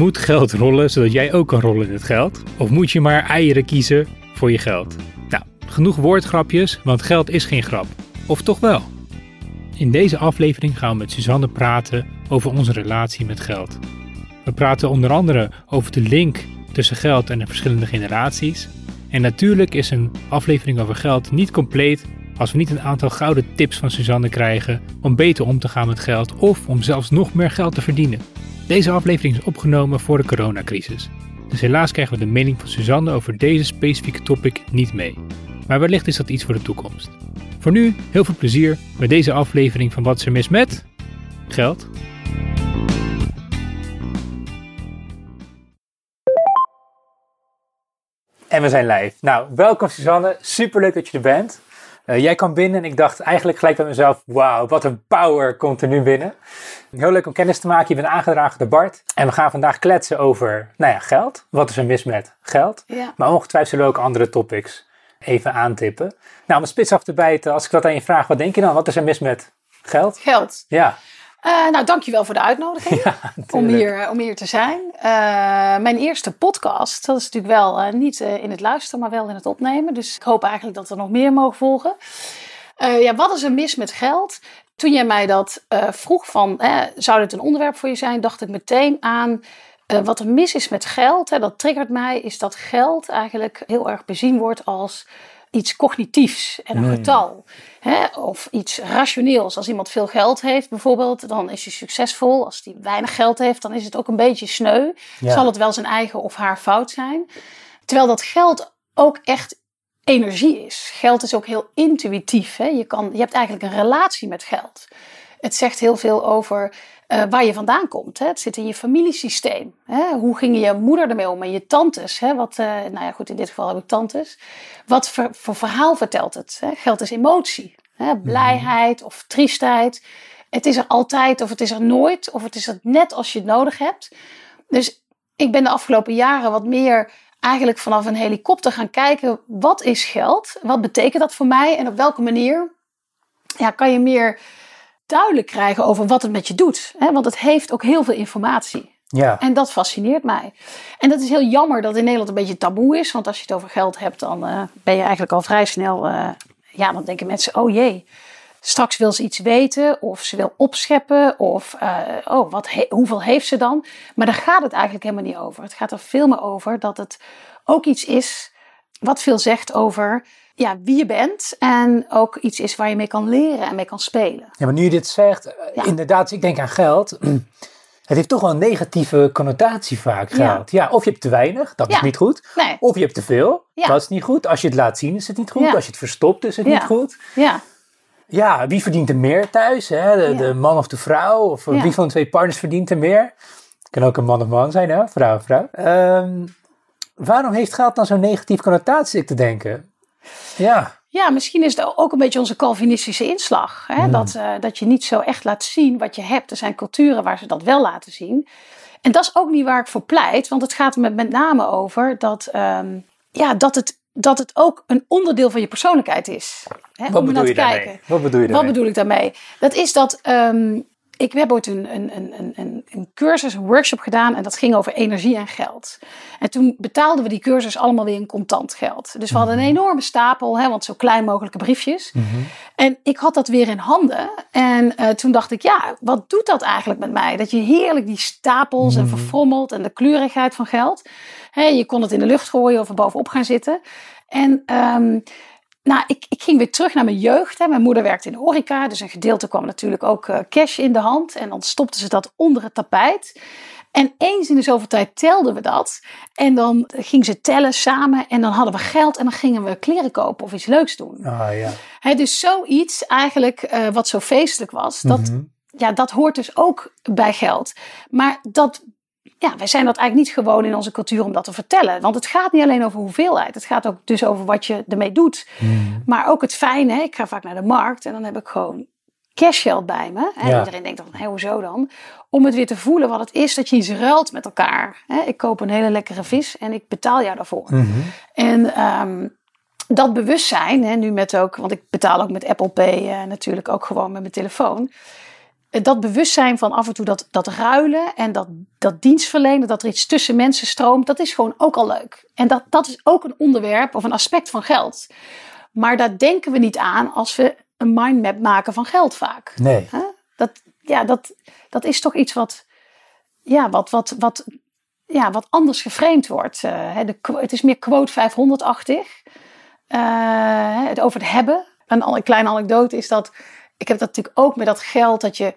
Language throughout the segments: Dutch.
Moet geld rollen zodat jij ook kan rollen in het geld? Of moet je maar eieren kiezen voor je geld? Nou, genoeg woordgrapjes, want geld is geen grap. Of toch wel? In deze aflevering gaan we met Suzanne praten over onze relatie met geld. We praten onder andere over de link tussen geld en de verschillende generaties. En natuurlijk is een aflevering over geld niet compleet als we niet een aantal gouden tips van Suzanne krijgen om beter om te gaan met geld of om zelfs nog meer geld te verdienen. Deze aflevering is opgenomen voor de coronacrisis. Dus helaas krijgen we de mening van Suzanne over deze specifieke topic niet mee. Maar wellicht is dat iets voor de toekomst. Voor nu heel veel plezier met deze aflevering van Wat is er mis met geld. En we zijn live. Nou, welkom Suzanne. Superleuk dat je er bent. Uh, jij kwam binnen en ik dacht eigenlijk gelijk bij mezelf, wauw, wat een power komt er nu binnen. Heel leuk om kennis te maken. Je bent aangedragen door Bart. En we gaan vandaag kletsen over, nou ja, geld. Wat is er mis met geld? Ja. Maar ongetwijfeld zullen we ook andere topics even aantippen. Nou, om een spits af te bijten, als ik dat aan je vraag, wat denk je dan? Wat is er mis met geld? Geld. Ja. Uh, nou, dankjewel voor de uitnodiging Ja, om, hier, om hier te zijn. Uh, mijn eerste podcast, dat is natuurlijk wel uh, niet in het luisteren, maar wel in het opnemen. Dus ik hoop eigenlijk dat er nog meer mogen volgen. ja, wat is er mis met geld? Toen jij mij dat vroeg van, zou dit een onderwerp voor je zijn, dacht ik meteen aan wat er mis is met geld. Hè, dat triggert mij, is dat geld eigenlijk heel erg bezien wordt als iets cognitiefs en een Nee. getal. Hè? Of iets rationeels. Als iemand veel geld heeft bijvoorbeeld, dan is hij succesvol. Als hij weinig geld heeft, dan is het ook een beetje sneu. Ja. Zal het wel zijn eigen of haar fout zijn. Terwijl dat geld ook echt energie is. Geld is ook heel intuïtief. Hè? Je, kan, je hebt eigenlijk een relatie met geld. Het zegt heel veel over uh, waar je vandaan komt. Hè? Het zit in je familiesysteem. Hè? Hoe ging je moeder ermee om en je tantes? Hè? Wat, uh, nou ja, goed, in dit geval heb ik tantes. Wat voor, voor verhaal vertelt het? Hè? Geld is emotie. Hè? Blijheid of triestheid. Het is er altijd of het is er nooit. Of het is er net als je het nodig hebt. Dus ik ben de afgelopen jaren wat meer eigenlijk vanaf een helikopter gaan kijken. Wat is geld? Wat betekent dat voor mij? En op welke manier ja, kan je meer duidelijk krijgen over wat het met je doet. Hè? Want het heeft ook heel veel informatie. Ja. En dat fascineert mij. En dat is heel jammer dat in Nederland een beetje taboe is. Want als je het over geld hebt, dan uh, ben je eigenlijk al vrij snel... Uh, ja, dan denken mensen, oh jee, straks wil ze iets weten. Of ze wil opscheppen. Of, uh, oh, wat he hoeveel heeft ze dan? Maar daar gaat het eigenlijk helemaal niet over. Het gaat er veel meer over dat het ook iets is wat veel zegt over ja, wie je bent. En ook iets is waar je mee kan leren en mee kan spelen. Ja, maar nu je dit zegt, ja. inderdaad, ik denk aan geld. Het heeft toch wel een negatieve connotatie vaak, geld. Ja, ja of je hebt te weinig, dat Ja. is niet goed. Nee. Of je hebt te veel, dat is niet goed. Als je het laat zien, is het niet goed. Als je het verstopt, is het niet goed. Ja, Ja, wie verdient er meer thuis? Hè? De, man of de vrouw? Of wie van de twee partners verdient er meer? Het kan ook een man of man zijn, hè? vrouw of vrouw. Ehm, waarom heeft geld dan zo'n negatieve connotatie, ik te denken? Ja, Ja, misschien is het ook een beetje onze Calvinistische inslag. Hè? Dat, eh, dat je niet zo echt laat zien wat je hebt. Er zijn culturen waar ze dat wel laten zien. En dat is ook niet waar ik voor pleit. Want het gaat er met, met name over dat, ehm, ja, dat, het, dat het ook een onderdeel van je persoonlijkheid is. Hè? wat er bedoel je daarmee? kijken. Wat bedoel je Wat daarmee? bedoel ik daarmee? Dat is dat. ehm, ik heb ooit een, een, een, een, een cursus, een workshop gedaan. En dat ging over energie en geld. En toen betaalden we die cursus allemaal weer in contant geld. Dus we hadden een enorme stapel, hè, want zo klein mogelijke briefjes. Mhm. En ik had dat weer in handen. En eh, toen dacht ik, ja, wat doet dat eigenlijk met mij? Dat je heerlijk die stapels en verfrommelt en de kleurigheid van geld. Hè, je kon het in de lucht gooien of er bovenop gaan zitten. En ehm, nou, ik, ik ging weer terug naar mijn jeugd. Hè. Mijn moeder werkte in de horeca, dus een gedeelte kwam natuurlijk ook eh, cash in de hand. En dan stopten ze dat onder het tapijt. En eens in de zoveel tijd telden we dat. En dan gingen ze tellen samen en dan hadden we geld en dan gingen we kleren kopen of iets leuks doen. Ah ja. Dus zoiets eigenlijk eh, wat zo feestelijk was, dat, Mhm. ja, dat hoort dus ook bij geld. Maar dat, ja, wij zijn dat eigenlijk niet gewoon in onze cultuur om dat te vertellen. Want het gaat niet alleen over hoeveelheid. Het gaat ook dus over wat je ermee doet. Mhm. Maar ook het fijne, ik ga vaak naar de markt en dan heb ik gewoon cashgeld bij me. Hè. Ja. Iedereen denkt dan, hé, hoezo dan? Om het weer te voelen wat het is dat je iets ruilt met elkaar. Hè. Ik koop een hele lekkere vis en ik betaal jou daarvoor. Mhm. En ehm, dat bewustzijn, hè, nu met ook, want ik betaal ook met Apple Pay eh, natuurlijk ook gewoon met mijn telefoon. Dat bewustzijn van af en toe dat, dat ruilen en dat, dat dienstverlenen, dat er iets tussen mensen stroomt, dat is gewoon ook al leuk. En dat, dat is ook een onderwerp of een aspect van geld. Maar daar denken we niet aan als we een mindmap maken van geld vaak. Nee. Dat, ja, dat, dat is toch iets wat, ja, wat, wat, wat, ja, wat anders geframed wordt. Uh, de, het is meer quote 500-achtig. Uh, het over het hebben. Een, kleine anekdote is dat, ik heb dat natuurlijk ook met dat geld dat je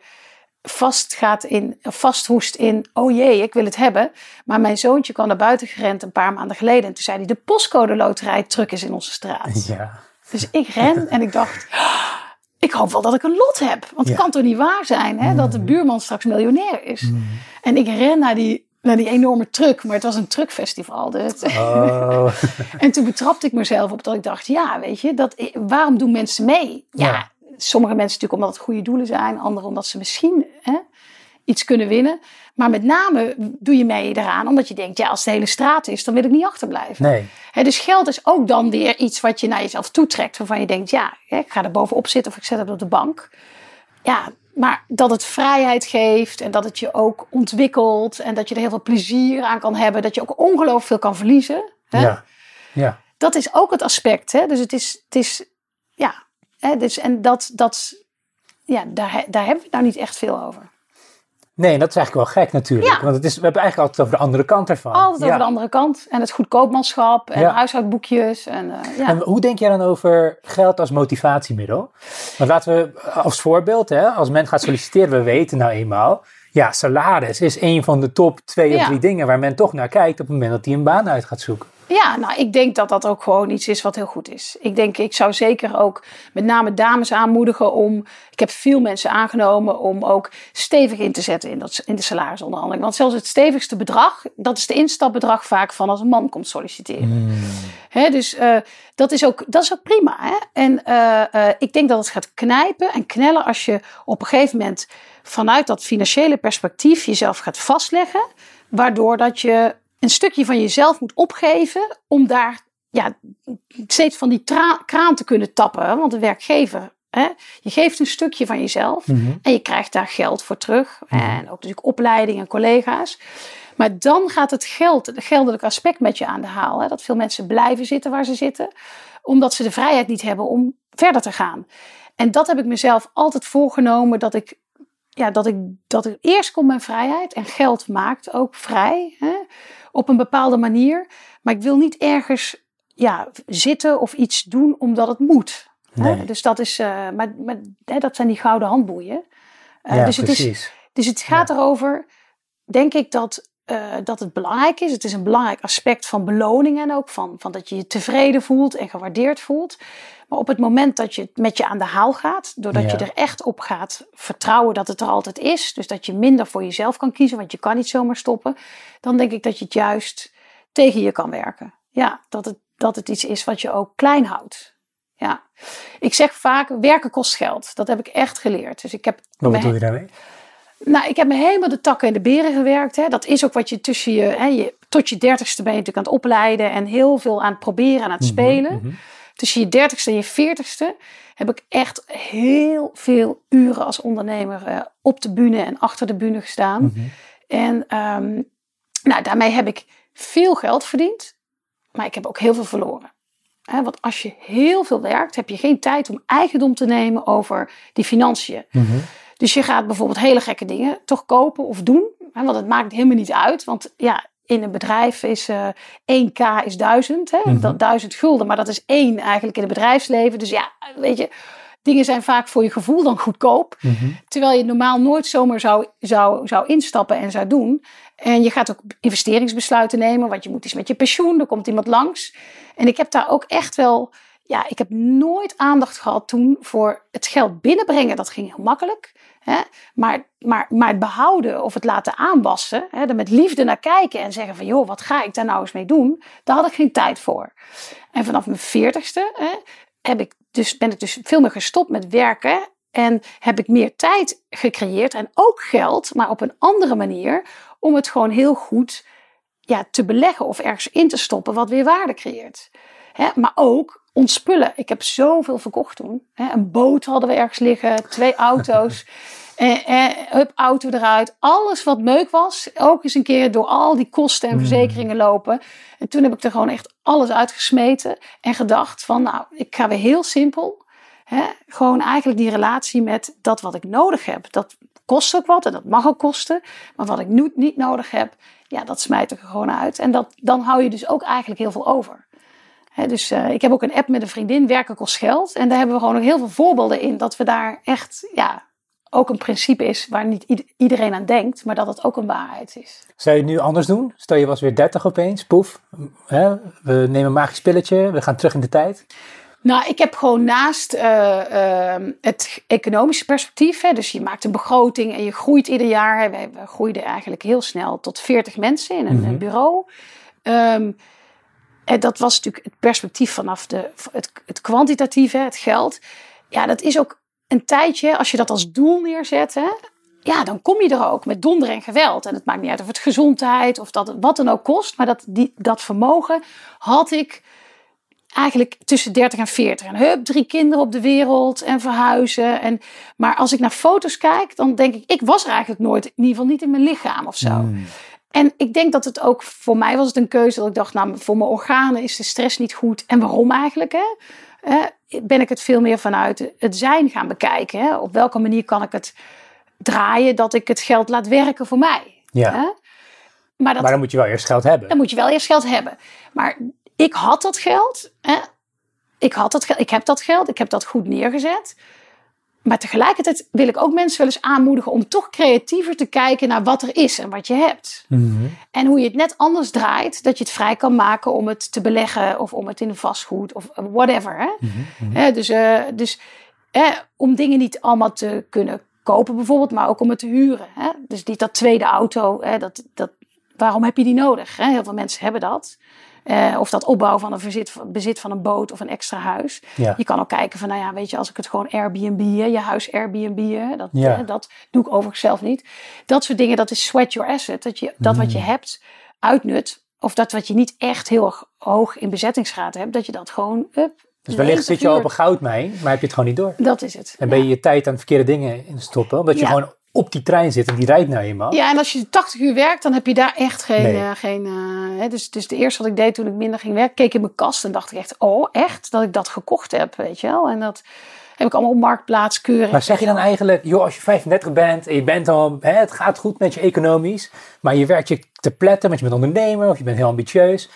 vast gaat in, vasthoest in, oh jee, ik wil het hebben. Maar mijn zoontje kwam naar buiten gerend een paar maanden geleden. En toen zei hij, de postcode loterij truck is in onze straat. Ja. Dus ik ren en ik dacht, ik hoop wel dat ik een lot heb. Want het kan toch niet waar zijn hè, dat de mm. buurman straks miljonair is. Mm. En ik ren naar die, naar die enorme truck, maar het was een truckfestival. Dus. Oh. en toen betrapte ik mezelf op dat ik dacht, ja, weet je, dat, waarom doen mensen mee? Ja, sommige mensen natuurlijk omdat het goede doelen zijn, anderen omdat ze misschien hè, iets kunnen winnen. Maar met name doe je mee eraan omdat je denkt, ja, als de hele straat is, dan wil ik niet achterblijven. Nee. dus geld is ook dan weer iets wat je naar jezelf toetrekt, waarvan je denkt, ja, ik ga er bovenop zitten of ik zet het op de bank. Ja, maar dat het vrijheid geeft en dat het je ook ontwikkelt en dat je er heel veel plezier aan kan hebben, dat je ook ongelooflijk veel kan verliezen. Hè? Ja. ja. Dat is ook het aspect. Hè? Dus het is, het is hè, dus, en dat, dat, ja, daar, daar hebben we het nou niet echt veel over. Nee, dat is eigenlijk wel gek natuurlijk. Want het is, we hebben eigenlijk altijd over de andere kant ervan. Altijd over de andere kant. En het goedkoopmanschap en huishoudboekjes. En, uh, ja. en hoe denk jij dan over geld als motivatiemiddel? Want laten we als voorbeeld, hè, als men gaat solliciteren, we weten nou eenmaal ja, salaris is een van de top twee of drie dingen waar men toch naar kijkt op het moment dat hij een baan uit gaat zoeken. Ja, nou, ik denk dat dat ook gewoon iets is wat heel goed is. Ik denk, ik zou zeker ook met name dames aanmoedigen om. Ik heb veel mensen aangenomen om ook stevig in te zetten in, dat, in de salarisonderhandeling. Want zelfs het stevigste bedrag, dat is de instapbedrag vaak van als een man komt solliciteren. Hmm. dus uh, dat, is ook, dat is ook prima. Hè? En uh, uh, ik denk dat het gaat knijpen en knellen als je op een gegeven moment vanuit dat financiële perspectief jezelf gaat vastleggen. Waardoor dat je een stukje van jezelf moet opgeven om daar ja, steeds van die kraan te kunnen tappen. Want de werkgever, hè, je geeft een stukje van jezelf mhm. en je krijgt daar geld voor terug. Mhm. En ook natuurlijk opleiding en collega's. Maar dan gaat het geld, het geldelijk aspect met je aan de haal. Hè, dat veel mensen blijven zitten waar ze zitten, omdat ze de vrijheid niet hebben om verder te gaan. En dat heb ik mezelf altijd voorgenomen dat ik ja, dat ik, dat ik eerst komt mijn vrijheid en geld maakt ook vrij hè, op een bepaalde manier. Maar ik wil niet ergens ja, zitten of iets doen omdat het moet. Hè? Dus dat is, uh, maar, maar hè, dat zijn die gouden handboeien. Uh, ja, dus, het is, dus het gaat erover, denk ik, dat, uh, dat het belangrijk is. Het is een belangrijk aspect van beloning en ook van, van dat je je tevreden voelt en gewaardeerd voelt. Maar op het moment dat je het met je aan de haal gaat, doordat je er echt op gaat vertrouwen dat het er altijd is, dus dat je minder voor jezelf kan kiezen, want je kan niet zomaar stoppen, dan denk ik dat je het juist tegen je kan werken. Ja, dat het, dat het iets is wat je ook klein houdt. Ja, ik zeg vaak, werken kost geld. Dat heb ik echt geleerd. Dus ik heb wat bedoel je daarmee? Nou, ik heb me helemaal de takken en de beren gewerkt. Hè. Dat is ook wat je tussen je, hè, je tot je dertigste ben je natuurlijk aan het opleiden en heel veel aan het proberen en aan het mhm, spelen. Mhm tussen je dertigste en je veertigste heb ik echt heel veel uren als ondernemer uh, op de bühne en achter de bühne gestaan. Mhm. En um, nou, daarmee heb ik veel geld verdiend, maar ik heb ook heel veel verloren. want als je heel veel werkt, heb je geen tijd om eigendom te nemen over die financiën. Dus je gaat bijvoorbeeld hele gekke dingen toch kopen of doen. want het maakt helemaal niet uit. Want ja, in een bedrijf is uh, eh, 1k is 1000, hè? Mm dat 1000 gulden, maar dat is één eigenlijk in het bedrijfsleven. Dus ja, weet je, dingen zijn vaak voor je gevoel dan goedkoop. Mhm. Terwijl je normaal nooit zomaar zou, zou, zou instappen en zou doen. En je gaat ook investeringsbesluiten nemen, want je moet iets met je pensioen, er komt iemand langs. En ik heb daar ook echt wel, ja, ik heb nooit aandacht gehad toen voor het geld binnenbrengen. Dat ging heel makkelijk. Hè? Maar, maar, maar het behouden of het laten aanwassen, hè, er met liefde naar kijken en zeggen van joh, wat ga ik daar nou eens mee doen? Daar had ik geen tijd voor. En vanaf mijn veertigste hè, heb ik dus, ben ik dus veel meer gestopt met werken en heb ik meer tijd gecreëerd en ook geld, maar op een andere manier, om het gewoon heel goed ja, te beleggen of ergens in te stoppen wat weer waarde creëert. Hè, maar ook ontspullen. Ik heb zoveel verkocht toen. Een boot hadden we ergens liggen, twee auto's. Eh, eh, hup, auto eruit. Alles wat meuk was, ook eens een keer door al die kosten en Mm. verzekeringen lopen. En toen heb ik er gewoon echt alles uitgesmeten en gedacht van, nou, ik ga weer heel simpel. Hè? Gewoon eigenlijk die relatie met dat wat ik nodig heb. Dat kost ook wat en dat mag ook kosten. Maar wat ik nu niet nodig heb, ja, dat smijt ik er gewoon uit. En dat, dan hou je dus ook eigenlijk heel veel over. Dus eh, ik heb ook een app met een vriendin, Werken kost geld. En daar hebben we gewoon ook heel veel voorbeelden in. Dat we daar echt, ja, ook een principe is waar niet ied- iedereen aan denkt. Maar dat het ook een waarheid is. Zou je het nu anders doen? Stel je was weer 30 opeens, poef. Hè? We nemen een magisch pilletje, we gaan terug in de tijd. Nou, ik heb gewoon naast eh, ehm, het economische perspectief, hè, dus je maakt een begroting en je groeit ieder jaar. Hè, wij, groeiden eigenlijk heel snel tot 40 mensen in een, Mhm. bureau. Ehm, en dat was natuurlijk het perspectief vanaf de, het, het kwantitatieve, het geld. Ja, dat is ook een tijdje, als je dat als doel neerzet, hè, ja, dan kom je er ook met donder en geweld. En het maakt niet uit of het gezondheid of dat wat dan ook kost. Maar dat, die, dat vermogen had ik eigenlijk tussen 30 en 40. En hup, drie kinderen op de wereld en verhuizen. En, maar als ik naar foto's kijk, dan denk ik, ik was er eigenlijk nooit, in ieder geval niet in mijn lichaam of zo. Hmm. En ik denk dat het ook, voor mij was het een keuze dat ik dacht, nou, voor mijn organen is de stress niet goed. En waarom eigenlijk? Hè? Ben ik het veel meer vanuit het zijn gaan bekijken. Hè? Op welke manier kan ik het draaien dat ik het geld laat werken voor mij? Ja. Hè? Maar dat, Maar dan moet je wel eerst geld hebben. dan moet je wel eerst geld hebben. Maar ik had dat geld. Hè? Ik had dat geld. Ik heb dat geld. Ik heb dat goed neergezet. Maar tegelijkertijd wil ik ook mensen wel eens aanmoedigen om toch creatiever te kijken naar wat er is en wat je hebt. Mhm. En hoe je het net anders draait, dat je het vrij kan maken om het te beleggen of om het in een vastgoed of whatever. Hè? Mhm. Hè, dus eh, dus hè, om dingen niet allemaal te kunnen kopen bijvoorbeeld, maar ook om het te huren. Hè? Dus niet dat tweede auto, hè, dat, dat, waarom heb je die nodig? Hè? Heel veel mensen hebben dat. Eh, of dat opbouwen van een bezit, bezit van een boot of een extra huis. Ja. Je kan ook kijken van, nou ja, weet je, als ik het gewoon Airbnb, je huis Airbnb, hè, dat, Ja. hè, dat doe ik overigens zelf niet. Dat soort dingen, dat is sweat your asset. Dat je dat wat je Mm. hebt uitnut. Of dat wat je niet echt heel erg hoog in bezettingsgraad hebt, dat je dat gewoon, up, Dus wellicht zit je al op een goudmijn, maar heb je het gewoon niet door. Dat is het. En ben je je tijd aan verkeerde dingen in stoppen, omdat je gewoon op die trein zit en die rijdt nou eenmaal. Ja, en als je 80 uur werkt, dan heb je daar echt geen. Nee. eh, geen eh, hè, dus, dus de eerste wat ik deed toen ik minder ging werken, keek in mijn kast en dacht ik echt, oh, echt dat ik dat gekocht heb, weet je wel. En dat heb ik allemaal op marktplaats keurig. Maar zeg je dan eigenlijk, joh, als je 35 bent en je bent al, hè, het gaat goed met je economisch, maar je werkt je te pletten, want je bent ondernemer of je bent heel ambitieus.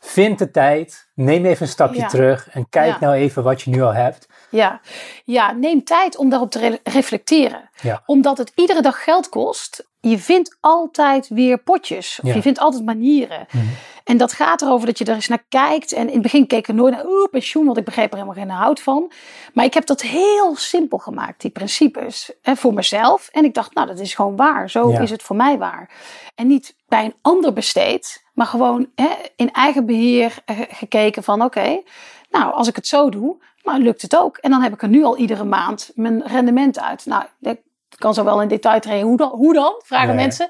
Vind de tijd, neem even een stapje Ja. terug en kijk Ja. nou even wat je nu al hebt. Ja. ja, neem tijd om daarop te re- reflecteren. Ja. Omdat het iedere dag geld kost. Je vindt altijd weer potjes. Of Ja. je vindt altijd manieren. Mhm. En dat gaat erover dat je er eens naar kijkt. En in het begin keek ik nooit naar oeh, pensioen, want ik begreep er helemaal geen hout van. Maar ik heb dat heel simpel gemaakt, die principes. Hè, voor mezelf. En ik dacht, nou, dat is gewoon waar. Zo Ja. is het voor mij waar. En niet bij een ander besteed, maar gewoon hè, in eigen beheer eh, gekeken van, oké, nou, als ik het zo doe, nou, lukt het ook. En dan heb ik er nu al iedere maand mijn rendement uit. Nou, ik kan zo wel in detail treden. Hoe dan? Hoe dan? Vragen Nee. mensen.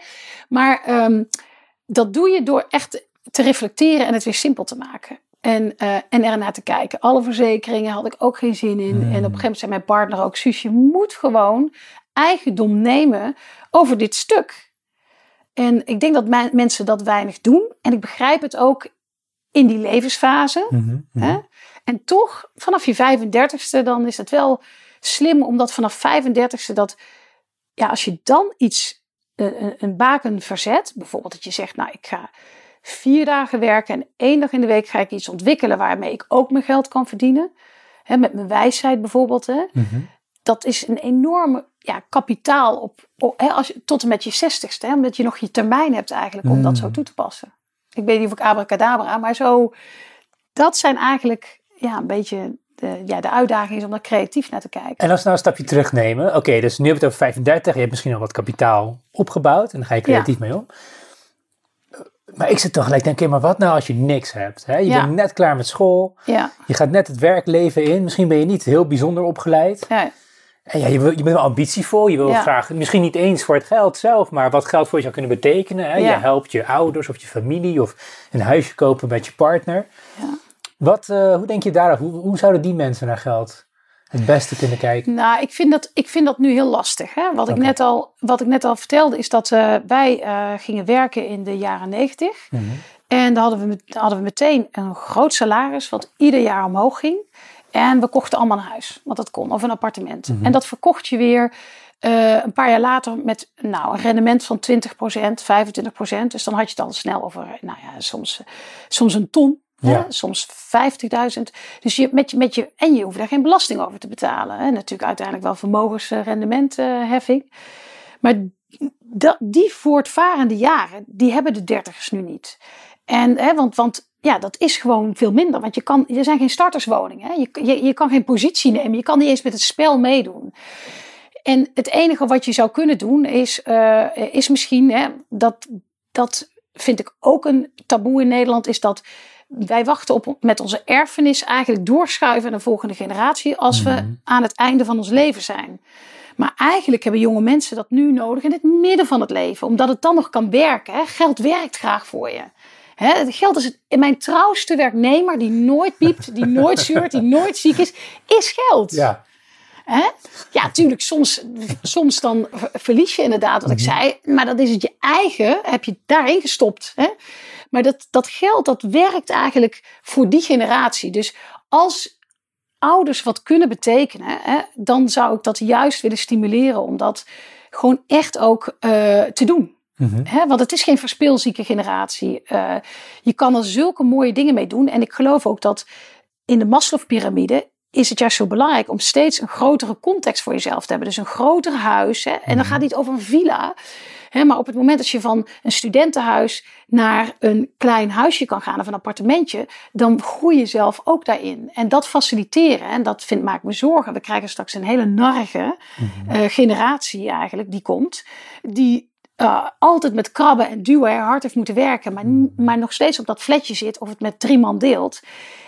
Maar ehm, dat doe je door echt te reflecteren en het weer simpel te maken. En, eh en ernaar te kijken. Alle verzekeringen had ik ook geen zin in. Hmm. En op een gegeven moment zei mijn partner ook... Suus, je moet gewoon eigendom nemen over dit stuk. En ik denk dat mijn, mensen dat weinig doen. En ik begrijp het ook in die levensfase. Mhm, mhm. Hè? En toch, vanaf je 35ste, dan is het wel slim, omdat vanaf 35ste dat, ja, als je dan iets, eh, een, een baken verzet, bijvoorbeeld dat je zegt, nou, ik ga vier dagen werken en één dag in de week ga ik iets ontwikkelen waarmee ik ook mijn geld kan verdienen. Hè, met mijn wijsheid bijvoorbeeld. Hè? Mhm. Dat is een enorme ja, kapitaal op, op, hè, als je, tot en met je zestigste. Hè, omdat je nog je termijn hebt eigenlijk om dat zo Mm. toe te passen. Ik weet niet of ik abracadabra, maar zo dat zijn eigenlijk ja, een beetje de, ja, de uitdaging is om daar creatief naar te kijken. En als we nou een stapje terugnemen. Oké, dus nu heb je het over 35. Je hebt misschien al wat kapitaal opgebouwd. En dan ga je creatief mee om. Maar ik zit toch gelijk denk, oké, maar wat nou als je niks hebt? Hè? Je Ja. bent net klaar met school. Ja, Je gaat net het werkleven in. Misschien ben je niet heel bijzonder opgeleid. ja, En ja, je, wil, je bent wel ambitievol. Je wil graag, misschien niet eens voor het geld zelf, maar wat geld voor je zou kunnen betekenen. Hè? Je helpt je ouders of je familie of een huisje kopen met je partner. Ja. Wat, eh, hoe denk je daarover? Hoe, hoe zouden die mensen naar geld het beste kunnen kijken? Nou, ik vind dat, ik vind dat nu heel lastig. Hè? Wat, ik net al, wat ik net al vertelde is dat eh, wij eh, gingen werken in de jaren negentig. Mhm. En dan hadden we, hadden we meteen een groot salaris wat ieder jaar omhoog ging. En we kochten allemaal een huis, want dat kon, of een appartement. Mhm. En dat verkocht je weer een paar jaar later met nou, een rendement van 20%, 25%. Dus dan had je het al snel over, nou ja, soms, soms een ton. Ja. Soms 50.000. Dus je, met je, met je, en je hoeft daar geen belasting over te betalen. Hè? Natuurlijk uiteindelijk wel vermogensrendementheffing. Maar dat, die voortvarende jaren, die hebben de dertigers nu niet. En, hè, want, want ja, dat is gewoon veel minder. Want je kan, er zijn geen starterswoningen. Hè? Je, je, je kan geen positie nemen. Je kan niet eens met het spel meedoen. En het enige wat je zou kunnen doen is, eh, is misschien, hè, dat, dat vind ik ook een taboe in Nederland, is dat wij wachten op met onze erfenis eigenlijk doorschuiven naar de volgende generatie als Mhm. we aan het einde van ons leven zijn. Maar eigenlijk hebben jonge mensen dat nu nodig in het midden van het leven, omdat het dan nog kan werken. Hè? Geld werkt graag voor je. Hè? Geld is het, mijn trouwste werknemer die nooit piept, die nooit zeurt, die nooit ziek is, is geld. Ja, Hè? Ja, natuurlijk, soms, soms dan ver- verlies je inderdaad wat ik zei. Maar dat is het je eigen, heb je daarin gestopt. Hè? Maar dat, dat geld, dat werkt eigenlijk voor die generatie. Dus als ouders wat kunnen betekenen, hè, dan zou ik dat juist willen stimuleren om dat gewoon echt ook eh, te doen. Mhm. Hè, want het is geen verspeelzieke generatie. Eh, je kan er zulke mooie dingen mee doen. En ik geloof ook dat in de Maslow-pyramide is het juist zo belangrijk om steeds een grotere context voor jezelf te hebben. Dus een groter huis. Hè? En dan gaat het niet over een villa. Hè? Maar op het moment dat je van een studentenhuis naar een klein huisje kan gaan of een appartementje, dan groei je zelf ook daarin. En dat faciliteren, en dat vind, maakt me zorgen. We krijgen straks een hele narige eh, generatie eigenlijk die komt, die eh, altijd met krabben en duwen hard heeft moeten werken, maar, n- maar nog steeds op dat flatje zit of het met drie man deelt.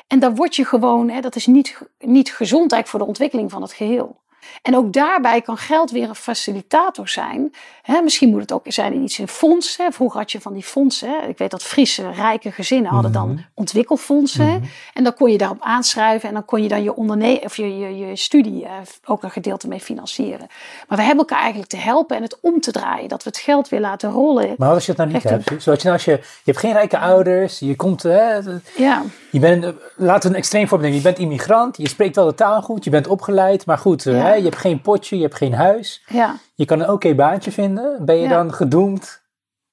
En dan word je gewoon, hè, dat is niet, niet gezond voor de ontwikkeling van het geheel. En ook daarbij kan geld weer een facilitator zijn. Hè, misschien moet het ook zijn in iets in fondsen. Vroeger had je van die fondsen. Ik weet dat Friese rijke gezinnen hadden dan ontwikkelfondsen. hè. En dan kon je daarop aanschrijven. En dan kon je dan je, onderne of je, je, je studie eh, ook een gedeelte mee financieren. Maar we hebben elkaar eigenlijk te helpen en het om te draaien. Dat we het geld weer laten rollen. maar als je het nou niet Echt hebt, zoals je, nou als je, je hebt geen rijke ouders, je komt, hè, Ja, je bent, laten we een extreem voorbeeld nemen, je bent immigrant, je spreekt wel de taal goed, je bent opgeleid, maar goed, Ja. hè, je hebt geen potje, je hebt geen huis, ja. Je kan een oké baantje vinden, ben je Ja. dan gedoemd?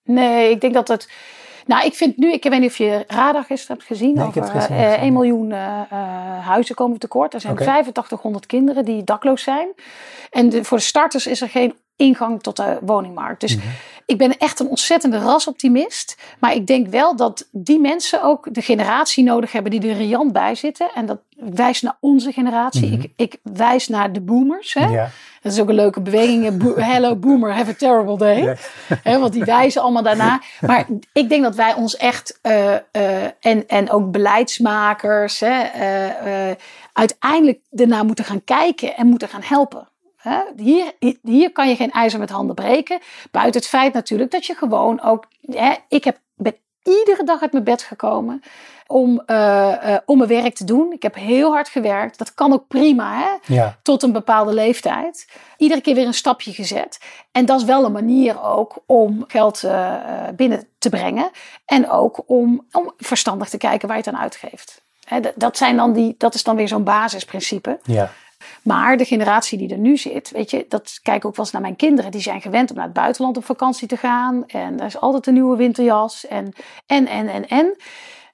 Nee, ik denk dat het. Nou, ik vind nu, ik weet niet of je Radar gisteren hebt gezien. Nee, ik heb over het gezien, eh, gezien, 1 miljoen eh, eh, huizen komen tekort. Er zijn Oké. 8500 kinderen die dakloos zijn. En de- voor de starters is er geen ingang tot de woningmarkt. Dus Mhm. ik ben echt een ontzettende rasoptimist. Maar ik denk wel dat die mensen ook de generatie nodig hebben die er riant bij zitten. En dat wijst naar onze generatie. Mhm. ik, ik wijs naar de boomers. Hè? Ja. Dat is ook een leuke beweging. Bo- Hello boomer, have a terrible day. Ja. Hè, want die wijzen allemaal daarna. Maar ik denk dat wij ons echt, eh, eh, en, en ook beleidsmakers, hè, eh, uiteindelijk ernaar moeten gaan kijken en moeten gaan helpen. Hier, hier kan je geen ijzer met handen breken. Buiten het feit natuurlijk dat je gewoon ook. Hè, ik heb, ben iedere dag uit mijn bed gekomen om, eh, eh, om mijn werk te doen. Ik heb heel hard gewerkt. Dat kan ook prima. Hè? Ja. tot een bepaalde leeftijd. Iedere keer weer een stapje gezet. En dat is wel een manier ook om geld eh, binnen te brengen. En ook om, om verstandig te kijken waar je het aan uitgeeft. Hè, dat- dat, zijn dan die, dat is dan weer zo'n basisprincipe. Ja. Maar de generatie die er nu zit, weet je, dat kijk ook wel eens naar mijn kinderen. Die zijn gewend om naar het buitenland op vakantie te gaan. En er is altijd een nieuwe winterjas. En, en, en, en, en.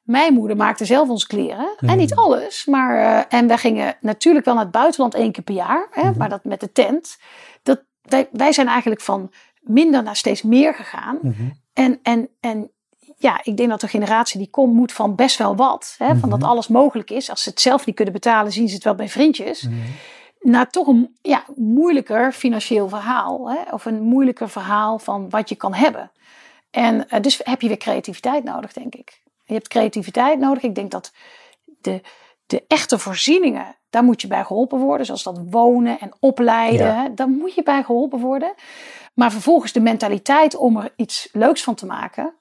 Mijn moeder maakte zelf ons kleren. En niet alles. Maar, eh, en wij gingen natuurlijk wel naar het buitenland één keer per jaar. Hè, Maar dat met de tent. Dat, wij, wij zijn eigenlijk van minder naar steeds meer gegaan. Mhm. En, en, en ja, ik denk dat de generatie die komt moet van best wel wat. Hè, Van dat alles mogelijk is. Als ze het zelf niet kunnen betalen, zien ze het wel bij vriendjes. Mhm. Naar toch een ja, moeilijker financieel verhaal. Hè, of een moeilijker verhaal van wat je kan hebben. En eh, dus heb je weer creativiteit nodig, denk ik. Je hebt creativiteit nodig. Ik denk dat de, de echte voorzieningen, daar moet je bij geholpen worden. Zoals dat wonen en opleiden. Ja. hè, Daar moet je bij geholpen worden. Maar vervolgens de mentaliteit om er iets leuks van te maken.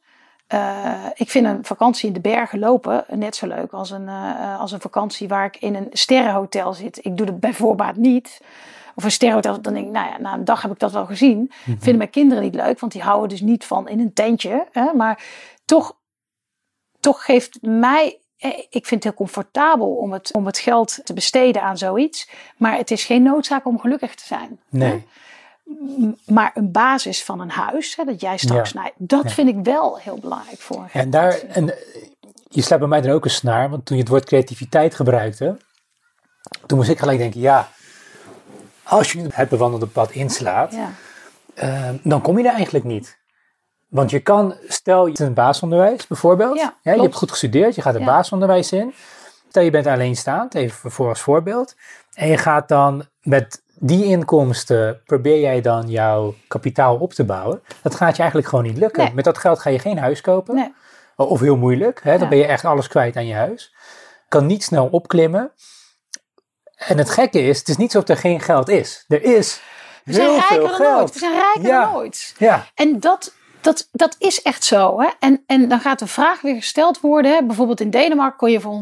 Ik vind een vakantie in de bergen lopen net zo leuk als een, als een vakantie waar ik in een sterrenhotel zit. Ik doe het bij voorbaat niet. Of een sterrenhotel, dan denk ik, nou ja, na een dag heb ik dat wel gezien. Mm Vinden mijn kinderen niet leuk, want die houden dus niet van in een tentje. Hè? Maar toch, toch geeft mij ik vind het heel comfortabel om het, om het geld te besteden aan zoiets. Maar het is geen noodzaak om gelukkig te zijn. Nee. Maar een basis van een huis, hè, dat jij straks ja. dat vind ik wel heel belangrijk voor En daar, en je slaat bij mij dan ook een snaar, want toen je het woord creativiteit gebruikte, toen moest ik gelijk denken, ja, als je het bewandelde pad inslaat, ja. uh, dan kom je er eigenlijk niet. Want je kan, stel je in het basisonderwijs bijvoorbeeld, ja, je hebt goed gestudeerd, je gaat het basisonderwijs in. Stel je bent alleenstaand, even voor als voorbeeld. En je gaat dan met die inkomsten, probeer jij dan jouw kapitaal op te bouwen. Dat gaat je eigenlijk gewoon niet lukken. Met dat geld ga je geen huis kopen. Nee. Of heel moeilijk, hè? dan ben je echt alles kwijt aan je huis. Kan niet snel opklimmen. En het gekke is, het is niet zo dat er geen geld is. Er is we zijn heel veel geld. Nooit. We zijn rijker dan nooit. Ja. En dat, dat, dat is echt zo. Hè? En, en dan gaat de vraag weer gesteld worden. Hè? Bijvoorbeeld in Denemarken kon je voor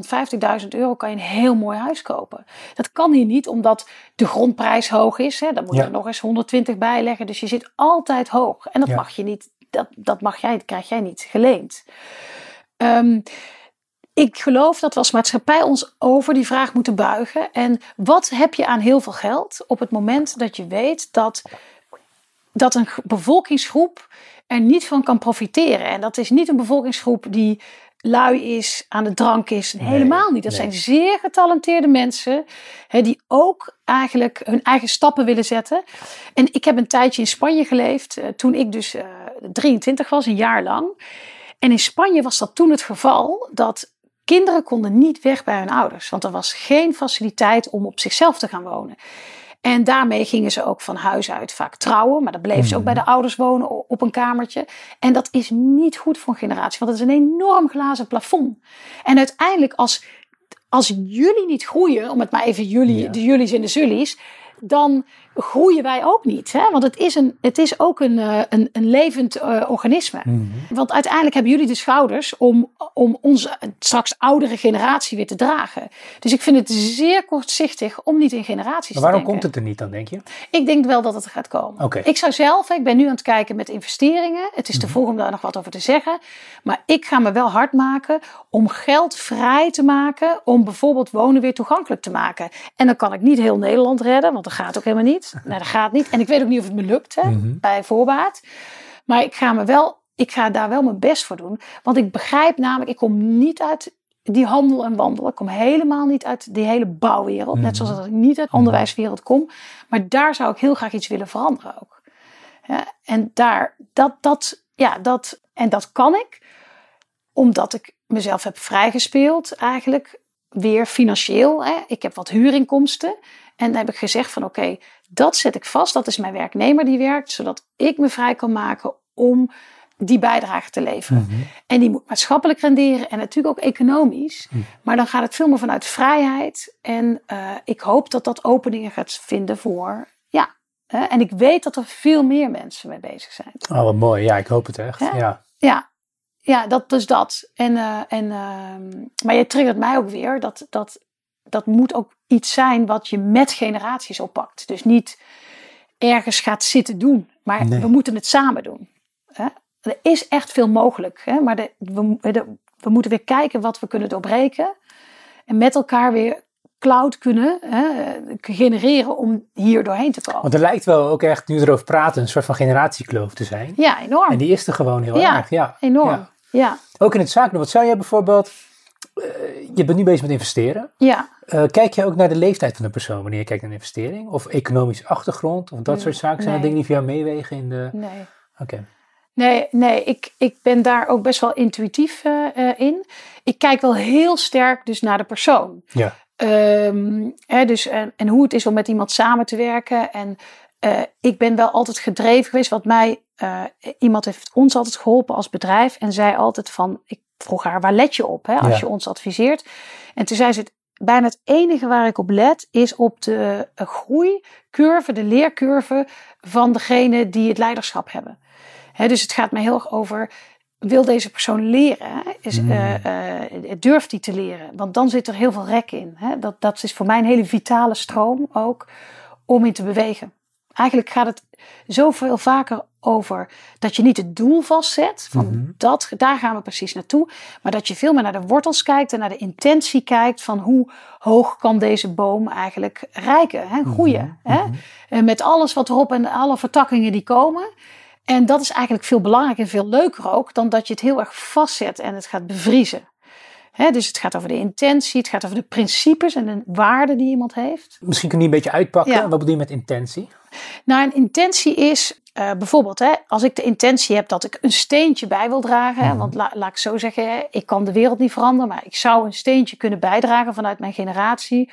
150.000 euro kan je een heel mooi huis kopen. Dat kan hier niet, omdat de grondprijs hoog is. Hè? Dan moet je er nog eens 120 bij leggen. Dus je zit altijd hoog. En dat mag je niet, dat, dat mag jij, dat krijg jij niet geleend. Um, ik geloof dat we als maatschappij ons over die vraag moeten buigen. En wat heb je aan heel veel geld op het moment dat je weet dat, dat een bevolkingsgroep er niet van kan profiteren? En dat is niet een bevolkingsgroep die lui is, aan de drank is. Helemaal niet. Dat zijn zeer getalenteerde mensen hè, die ook eigenlijk hun eigen stappen willen zetten. En ik heb een tijdje in Spanje geleefd, uh, toen ik dus uh, eh, 23 was, een jaar lang. En in Spanje was dat toen het geval dat Kinderen konden niet weg bij hun ouders, want er was geen faciliteit om op zichzelf te gaan wonen. En daarmee gingen ze ook van huis uit vaak trouwen, maar dan bleven ze ook bij de mhm. ouders wonen op een kamertje. En dat is niet goed voor een generatie, want het is een enorm glazen plafond. En uiteindelijk, als, als jullie niet groeien, om het maar even jullie, de jullies en de zullies, dan groeien wij ook niet. Hè? Want het is, een, het is ook een, uh, een, een levend uh, organisme. Mm -hmm. Want uiteindelijk hebben jullie de schouders om, om onze straks oudere generatie weer te dragen. Dus ik vind het zeer kortzichtig om niet in generaties maar waarom komt het er niet dan, denk je? Ik denk wel dat het er gaat komen. Okay. Ik zou zelf, ik ben nu aan het kijken met investeringen. Het is te mm vroeg om daar nog wat over te zeggen. Maar ik ga me wel hard maken om geld vrij te maken. Om bijvoorbeeld wonen weer toegankelijk te maken. En dan kan ik niet heel Nederland redden, want dat gaat ook helemaal niet. Nee, dat gaat niet. En ik weet ook niet of het me lukt, hè, mhm. bij voorbaat. Maar ik ga, me wel, ik ga daar wel mijn best voor doen. Want ik begrijp namelijk, ik kom niet uit die handel en wandel. Ik kom helemaal niet uit die hele bouwwereld. Net zoals dat ik niet uit de onderwijswereld kom. Maar daar zou ik heel graag iets willen veranderen ook. Ja, en daar, dat, dat, ja, dat, en dat kan ik omdat ik mezelf heb vrijgespeeld eigenlijk weer financieel. Hè. Ik heb wat huurinkomsten. En dan heb ik gezegd van oké, dat zet ik vast. Dat is mijn werknemer die werkt, zodat ik me vrij kan maken om die bijdrage te leveren. Mhm. En die moet maatschappelijk renderen en natuurlijk ook economisch. Mhm. Maar dan gaat het veel meer vanuit vrijheid. En uh, ik hoop dat dat openingen gaat vinden voor, ja. Hè? En ik weet dat er veel meer mensen mee bezig zijn. Oh, wat mooi. Ja, ik hoop het echt. Ja. ja. Ja, dat dus dat. En, uh, en, uh, maar je triggert mij ook weer dat, dat dat moet ook iets zijn wat je met generaties oppakt. Dus niet ergens gaat zitten doen, maar we moeten het samen doen. Hè? Er is echt veel mogelijk, hè? maar de, we, we, moeten weer kijken wat we kunnen doorbreken. En met elkaar weer cloud kunnen hè, genereren om hier doorheen te komen. Want er lijkt wel ook echt, nu erover praten, een soort van generatiekloof te zijn. Ja, enorm. En die is er gewoon heel erg. Ja, enorm. Ja. ja. Ook in het zaken. Wat zou jij bijvoorbeeld je bent nu bezig met investeren. Ja. Uh, kijk je ook naar de leeftijd van de persoon wanneer je kijkt naar een investering? Of economische achtergrond? Of dat soort zaken? Zijn dat dingen die voor jou meewegen in de... Nee. Oké. Nee, nee ik, ik ben daar ook best wel intuïtief uh, in. Ik kijk wel heel sterk dus naar de persoon. Ja. Um, hè, dus, en, en hoe het is om met iemand samen te werken. En uh, ik ben wel altijd gedreven geweest. Wat mij, uh, iemand heeft ons altijd geholpen als bedrijf. En zei altijd van, ik vroeg haar, waar let je op hè, als je ons adviseert? En toen zei ze, bijna het enige waar ik op let is op de uh, groeicurve, de leercurve van degene die het leiderschap hebben. Hè, dus het gaat mij heel erg over wil deze persoon leren? Is, Mm. eh, eh, durft hij te leren? Want dan zit er heel veel rek in. Hè? Dat, dat is voor mij een hele vitale stroom ook om in te bewegen. Eigenlijk gaat het zoveel vaker over dat je niet het doel vastzet. Van Mhm. dat, daar gaan we precies naartoe. Maar dat je veel meer naar de wortels kijkt en naar de intentie kijkt. Van hoe hoog kan deze boom eigenlijk rijken, hè? groeien. Mhm, Hè? En met alles wat erop en alle vertakkingen die komen. En dat is eigenlijk veel belangrijker en veel leuker ook dan dat je het heel erg vastzet en het gaat bevriezen. Dus het gaat over de intentie, het gaat over de principes en de waarden die iemand heeft. Misschien kun je die een beetje uitpakken. Ja. Wat bedoel je met intentie? Nou, een intentie is eh, bijvoorbeeld, hè, als ik de intentie heb dat ik een steentje bij wil dragen. Hè, want la- laat ik zo zeggen, hè, ik kan de wereld niet veranderen, maar ik zou een steentje kunnen bijdragen vanuit mijn generatie.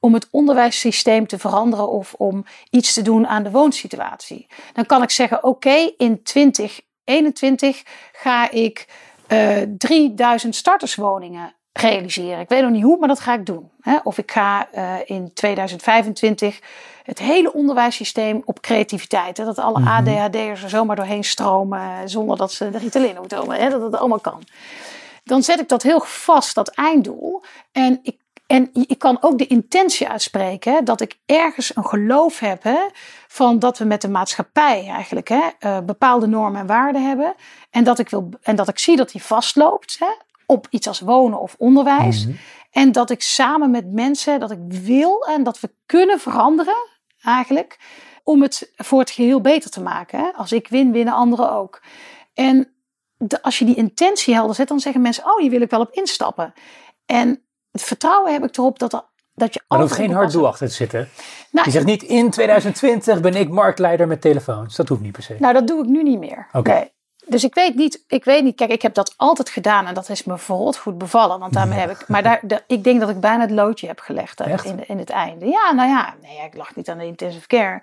Om het onderwijssysteem te veranderen of om iets te doen aan de woonsituatie. Dan kan ik zeggen: Oké, in 2021 ga ik eh 3000 starterswoningen realiseren. Ik weet nog niet hoe, maar dat ga ik doen. Hè? Of ik ga eh, in 2025 het hele onderwijssysteem op creativiteit. Hè? Dat alle Mhm. ADHD'ers er zomaar doorheen stromen eh, zonder dat ze de Ritalin moeten? Dat het allemaal kan. Dan zet ik dat heel vast, dat einddoel. En ik, en ik kan ook de intentie uitspreken hè, dat ik ergens een geloof heb hè, van dat we met de maatschappij eigenlijk hè, eh, bepaalde normen en waarden hebben. En dat ik, wil, en dat ik zie dat die vastloopt hè, op iets als wonen of onderwijs. Mhm. En dat ik samen met mensen, dat ik wil en dat we kunnen veranderen eigenlijk. Om het voor het geheel beter te maken. Hè? Als ik win, winnen anderen ook. En de- als je die intentie helder zet, dan zeggen mensen: Oh, hier wil ik wel op instappen. En het vertrouwen heb ik erop dat, er, dat je Maar er hoeft geen hard doel achter te zitten. Nou, Je zegt niet in 2020 ben ik marktleider met telefoons. Dat hoeft niet per se. Nou, dat doe ik nu niet meer. Oké. Nee. Dus ik weet niet, ik weet niet, kijk, ik heb dat altijd gedaan en dat is me verrot goed bevallen. Want daarmee heb ik, maar daar, daar- ik denk dat ik bijna het loodje heb gelegd in, de- in het einde. Ja, nou ja, nee, ik lag niet aan de intensive care.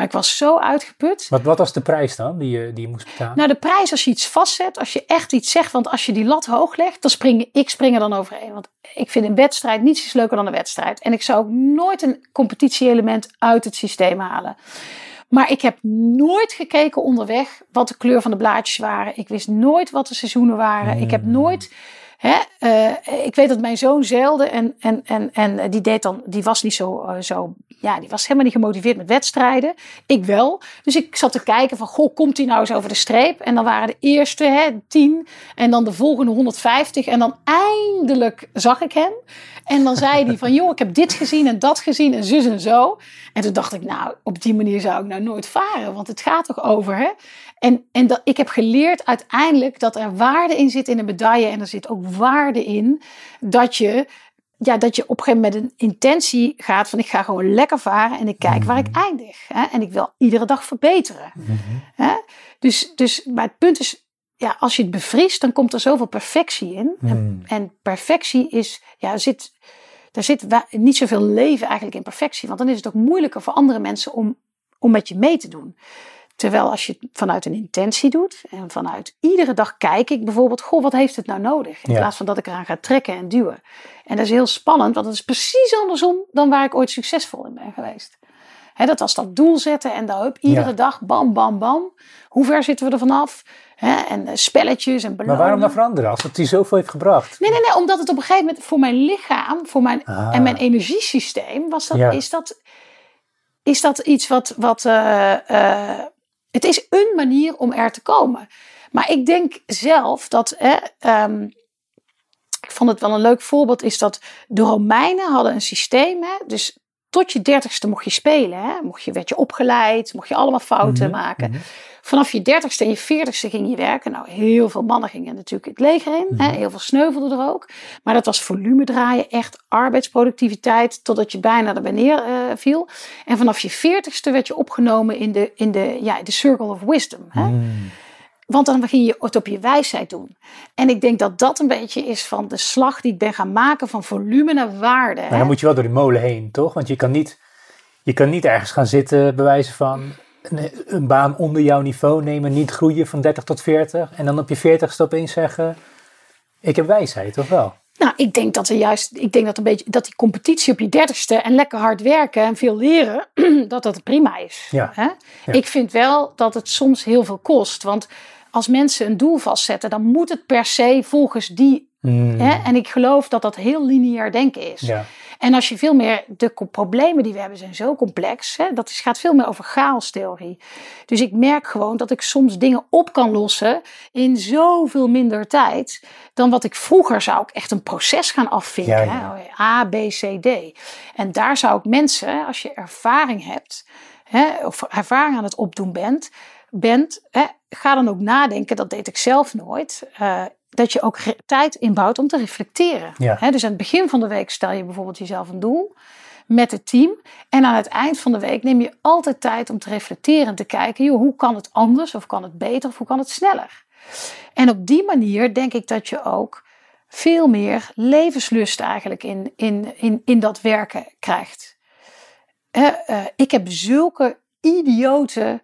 Maar ik was zo uitgeput. Wat, wat was de prijs dan die je, die je moest betalen? Nou, de prijs als je iets vastzet, als je echt iets zegt, want als je die lat hoog legt, dan spring ik spring er dan overheen. Want ik vind een wedstrijd niets is leuker dan een wedstrijd. En ik zou ook nooit een competitieelement uit het systeem halen. Maar ik heb nooit gekeken onderweg wat de kleur van de blaadjes waren. Ik wist nooit wat de seizoenen waren. Ik heb nooit. Hè, eh, ik weet dat mijn zoon zeilde en, en, en, en die, deed dan, die was niet zo, eh, zo. Ja, die was helemaal niet gemotiveerd met wedstrijden. Ik wel. Dus ik zat te kijken van, goh, komt hij nou eens over de streep? En dan waren de eerste hè, tien en dan de volgende 150. En dan eindelijk zag ik hem. En dan zei hij van, joh, ik heb dit gezien en dat gezien en zus en zo. En toen dacht ik, nou, op die manier zou ik nou nooit varen. Want het gaat toch over, hè? En, en dat, ik heb geleerd uiteindelijk dat er waarde in zit in een medaille. En er zit ook waarde in dat je, ja, dat je op een gegeven moment met een intentie gaat van ik ga gewoon lekker varen en ik kijk waar ik eindig. Hè? En ik wil iedere dag verbeteren. Hè? Dus, dus, maar het punt is, ja, als je het bevriest, dan komt er zoveel perfectie in. En, Hmm. en perfectie is, ja, er zit, er zit niet zoveel leven eigenlijk in perfectie. Want dan is het ook moeilijker voor andere mensen om, om met je mee te doen. Terwijl als je het vanuit een intentie doet en vanuit iedere dag kijk ik bijvoorbeeld, goh, wat heeft het nou nodig? In Ja. plaats van dat ik eraan ga trekken en duwen. En dat is heel spannend, want dat is precies andersom dan waar ik ooit succesvol in ben geweest. Hè, dat was dat doel zetten en dan hup, iedere Ja. dag, bam, bam, bam. Hoe ver zitten we er vanaf? Hè, en eh, spelletjes en maar belonen. waarom dan veranderen als het die zoveel heeft gebracht? Nee, nee, nee, omdat het op een gegeven moment voor mijn lichaam voor mijn, Ah. en mijn energiesysteem was dat, Ja. is, dat, is dat iets wat. wat eh, eh, het is een manier om er te komen. Maar ik denk zelf dat. Hè, ehm, ik vond het wel een leuk voorbeeld, is dat de Romeinen hadden een systeem. Hè, dus tot je dertigste mocht je spelen. Hè, mocht je, werd je opgeleid, mocht je allemaal fouten Mhm, maken. mhm. Vanaf je dertigste en je veertigste ging je werken. Nou, heel veel mannen gingen natuurlijk het leger in. Hè? Mhm. Heel veel sneuvelden er ook. Maar dat was volume draaien, echt arbeidsproductiviteit, totdat je bijna er neer eh, viel. En vanaf je veertigste werd je opgenomen in de, in de, ja, de circle of wisdom. Hè? Want dan ging je het op je wijsheid doen. En ik denk dat dat een beetje is van de slag die ik ben gaan maken van volume naar waarde. Maar hè? dan moet je wel door de molen heen, toch? Want je kan niet, je kan niet ergens gaan zitten, bewijzen van een, een baan onder jouw niveau nemen, niet groeien van 30 tot 40 en dan op je 40ste opeens zeggen: Ik heb wijsheid, of wel? Nou, ik denk dat er juist, ik denk dat een beetje dat die competitie op je dertigste en lekker hard werken en veel leren, dat dat prima is. Ja. Hè? Ja. Ik vind wel dat het soms heel veel kost. Want als mensen een doel vastzetten, dan moet het per se volgens die. Hmm. Hè? En ik geloof dat dat heel lineair denken is. Ja. En als je veel meer, de problemen die we hebben zijn zo complex. Hè? Dat is, gaat veel meer over chaostheorie. Dus ik merk gewoon dat ik soms dingen op kan lossen in zoveel minder tijd. Dan wat ik vroeger zou ik echt een proces gaan afvinken. Ja, hè? ja. Oh A, B, C, D. En daar zou ik mensen, als je ervaring hebt, hè, of ervaring aan het opdoen bent, bent hè, ga dan ook nadenken, dat deed ik zelf nooit. eh, dat je ook tijd inbouwt om te reflecteren. Ja. Hè, dus aan het begin van de week stel je bijvoorbeeld jezelf een doel met het team. En aan het eind van de week neem je altijd tijd om te reflecteren en te kijken, joh, hoe kan het anders of kan het beter of hoe kan het sneller? En op die manier denk ik dat je ook veel meer levenslust eigenlijk in, in, in, in dat werken krijgt. Eh, ik heb zulke idiote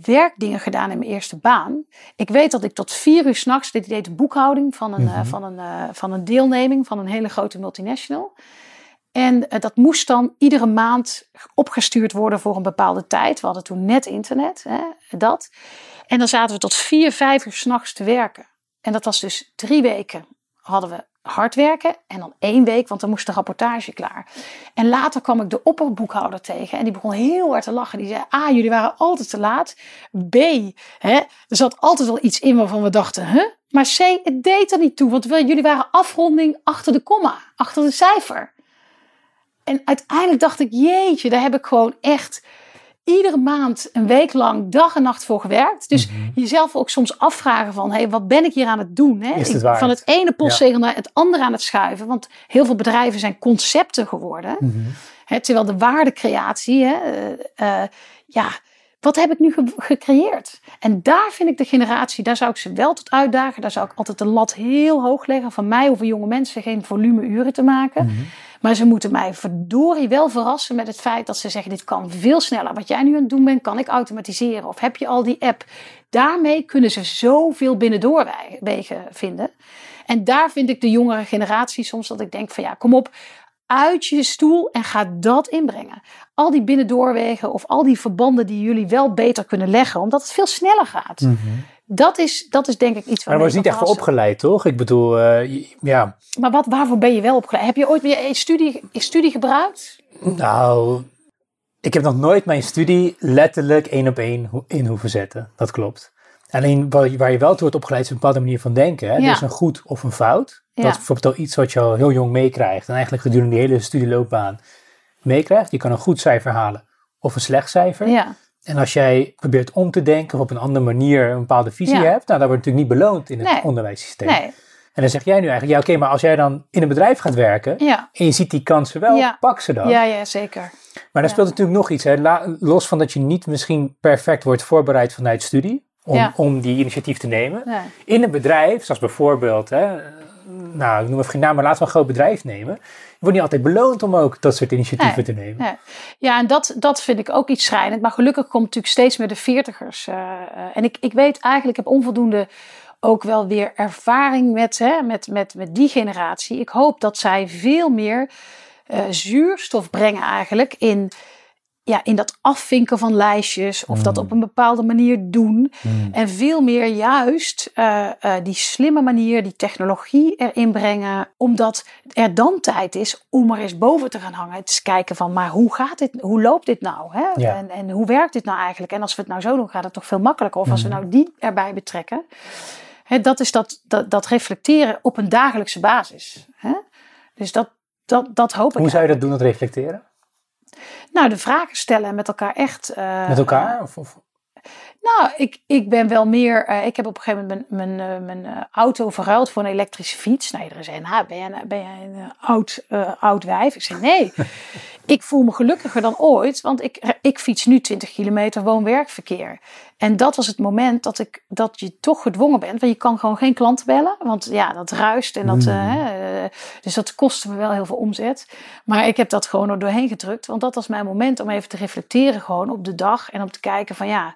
werkdingen gedaan in mijn eerste baan. Ik weet dat ik tot vier uur s'nachts, dit deed de boekhouding van een, eh, Mhm. van, een, eh, van een deelneming van een hele grote multinational. En eh, dat moest dan iedere maand opgestuurd worden voor een bepaalde tijd. We hadden toen net internet, hè, dat. En dan zaten we tot vier, vijf uur s'nachts te werken. En dat was dus drie weken hadden we hard werken. En dan één week, want dan moest de rapportage klaar. En later kwam ik de opperboekhouder tegen. En die begon heel hard te lachen. Die zei, A, jullie waren altijd te laat. B, hè, er zat altijd wel iets in waarvan we dachten, huh? Maar C, het deed er niet toe. Want jullie waren afronding achter de komma. Achter de cijfer. En uiteindelijk dacht ik, jeetje, daar heb ik gewoon echt iedere maand een week lang dag en nacht voor gewerkt. Dus Mhm. jezelf ook soms afvragen van, hé, hey, wat ben ik hier aan het doen? Hè? Het Ik- van het ene postzegel naar het andere aan het schuiven. Want heel veel bedrijven zijn concepten geworden. Mhm. Hè, terwijl de waardecreatie, hè, eh, eh, ja, wat heb ik nu ge- gecreëerd? En daar vind ik de generatie, daar zou ik ze wel tot uitdagen. Daar zou ik altijd de lat heel hoog leggen. Van mij hoeven jonge mensen geen volumeuren te maken. Mhm. Maar ze moeten mij verdorie wel verrassen met het feit dat ze zeggen: dit kan veel sneller. Wat jij nu aan het doen bent, kan ik automatiseren. Of heb je al die app? Daarmee kunnen ze zoveel binnendoorwegen vinden. En daar vind ik de jongere generatie soms dat ik denk: van ja, kom op. Uit je stoel en ga dat inbrengen. Al die binnendoorwegen of al die verbanden die jullie wel beter kunnen leggen, omdat het veel sneller gaat. Mhm. Dat, is, dat is denk ik iets Maar waar word je niet echt voor opgeleid, toch? Ik bedoel, eh, ja, Maar wat, waarvoor ben je wel opgeleid? Heb je ooit je studie, je studie gebruikt? nou, ik heb nog nooit mijn studie letterlijk één op één in hoeven zetten. Dat klopt. Alleen waar je, wel toe wordt opgeleid is een bepaalde manier van denken. Hè? Ja. Is een goed of een fout. Ja. Dat is bijvoorbeeld al iets wat je al heel jong meekrijgt. En eigenlijk gedurende die hele studieloopbaan meekrijgt. Je kan een goed cijfer halen of een slecht cijfer. Ja. En als jij probeert om te denken of op een andere manier een bepaalde visie hebt. Nou, dat wordt natuurlijk niet beloond in het Nee. onderwijssysteem. Nee. En dan zeg jij nu eigenlijk, ja oké, maar als jij dan in een bedrijf gaat werken. Ja. En je ziet die kansen wel, Ja. pak ze dan. Ja, ja, zeker. Maar dan Ja. speelt natuurlijk nog iets. Hè. Los van dat je niet misschien perfect wordt voorbereid vanuit studie. Om, Ja. om die initiatief te nemen. In een bedrijf, zoals bijvoorbeeld, hè, nou ik noem even geen naam, maar laten we een groot bedrijf nemen. Je wordt niet altijd beloond om ook dat soort initiatieven Nee. te nemen. Nee. Ja, en dat, dat vind ik ook iets schrijnend. Maar gelukkig komt natuurlijk steeds meer de veertigers. eh, eh, en ik, ik weet eigenlijk, ik heb onvoldoende ook wel weer ervaring met, hè, met, met, met die generatie. Ik hoop dat zij veel meer eh, zuurstof brengen eigenlijk in, ja, in dat afvinken van lijstjes. Of dat Mm. op een bepaalde manier doen. Hmm. En veel meer juist eh, eh, die slimme manier, die technologie erin brengen. Omdat er dan tijd is om er eens boven te gaan hangen. Het is kijken van, maar hoe gaat dit, hoe loopt dit nou? Hè? Ja. En, en hoe werkt dit nou eigenlijk? En als we het nou zo doen, gaat het toch veel makkelijker. Of als we Mhm. nou die erbij betrekken. Hè, dat is dat, dat, dat reflecteren op een dagelijkse basis. Hè? Dus dat, dat, dat hoop ik. Hoe zou je dat doen, dat reflecteren? Nou, de vragen stellen en met elkaar echt. eh, Met elkaar? Of, of? Nou, ik, ik ben wel meer. eh, ik heb op een gegeven moment mijn, mijn, eh, mijn auto verruild voor een elektrische fiets. Nou, iedereen zei: nou, ben, jij, een- ben jij een oud, oud wijf? Ik zei: Nee, ik voel me gelukkiger dan ooit, want ik, ik fiets nu 20 kilometer woon-werkverkeer. En dat was het moment dat, ik, dat je toch gedwongen bent, want je kan gewoon geen klanten bellen, want ja, dat ruist en dat. eh, Hmm. hè, eh, dus dat kostte me wel heel veel omzet. Maar ik heb dat gewoon er doorheen gedrukt, want dat was mijn moment om even te reflecteren, gewoon op de dag en om te kijken van ja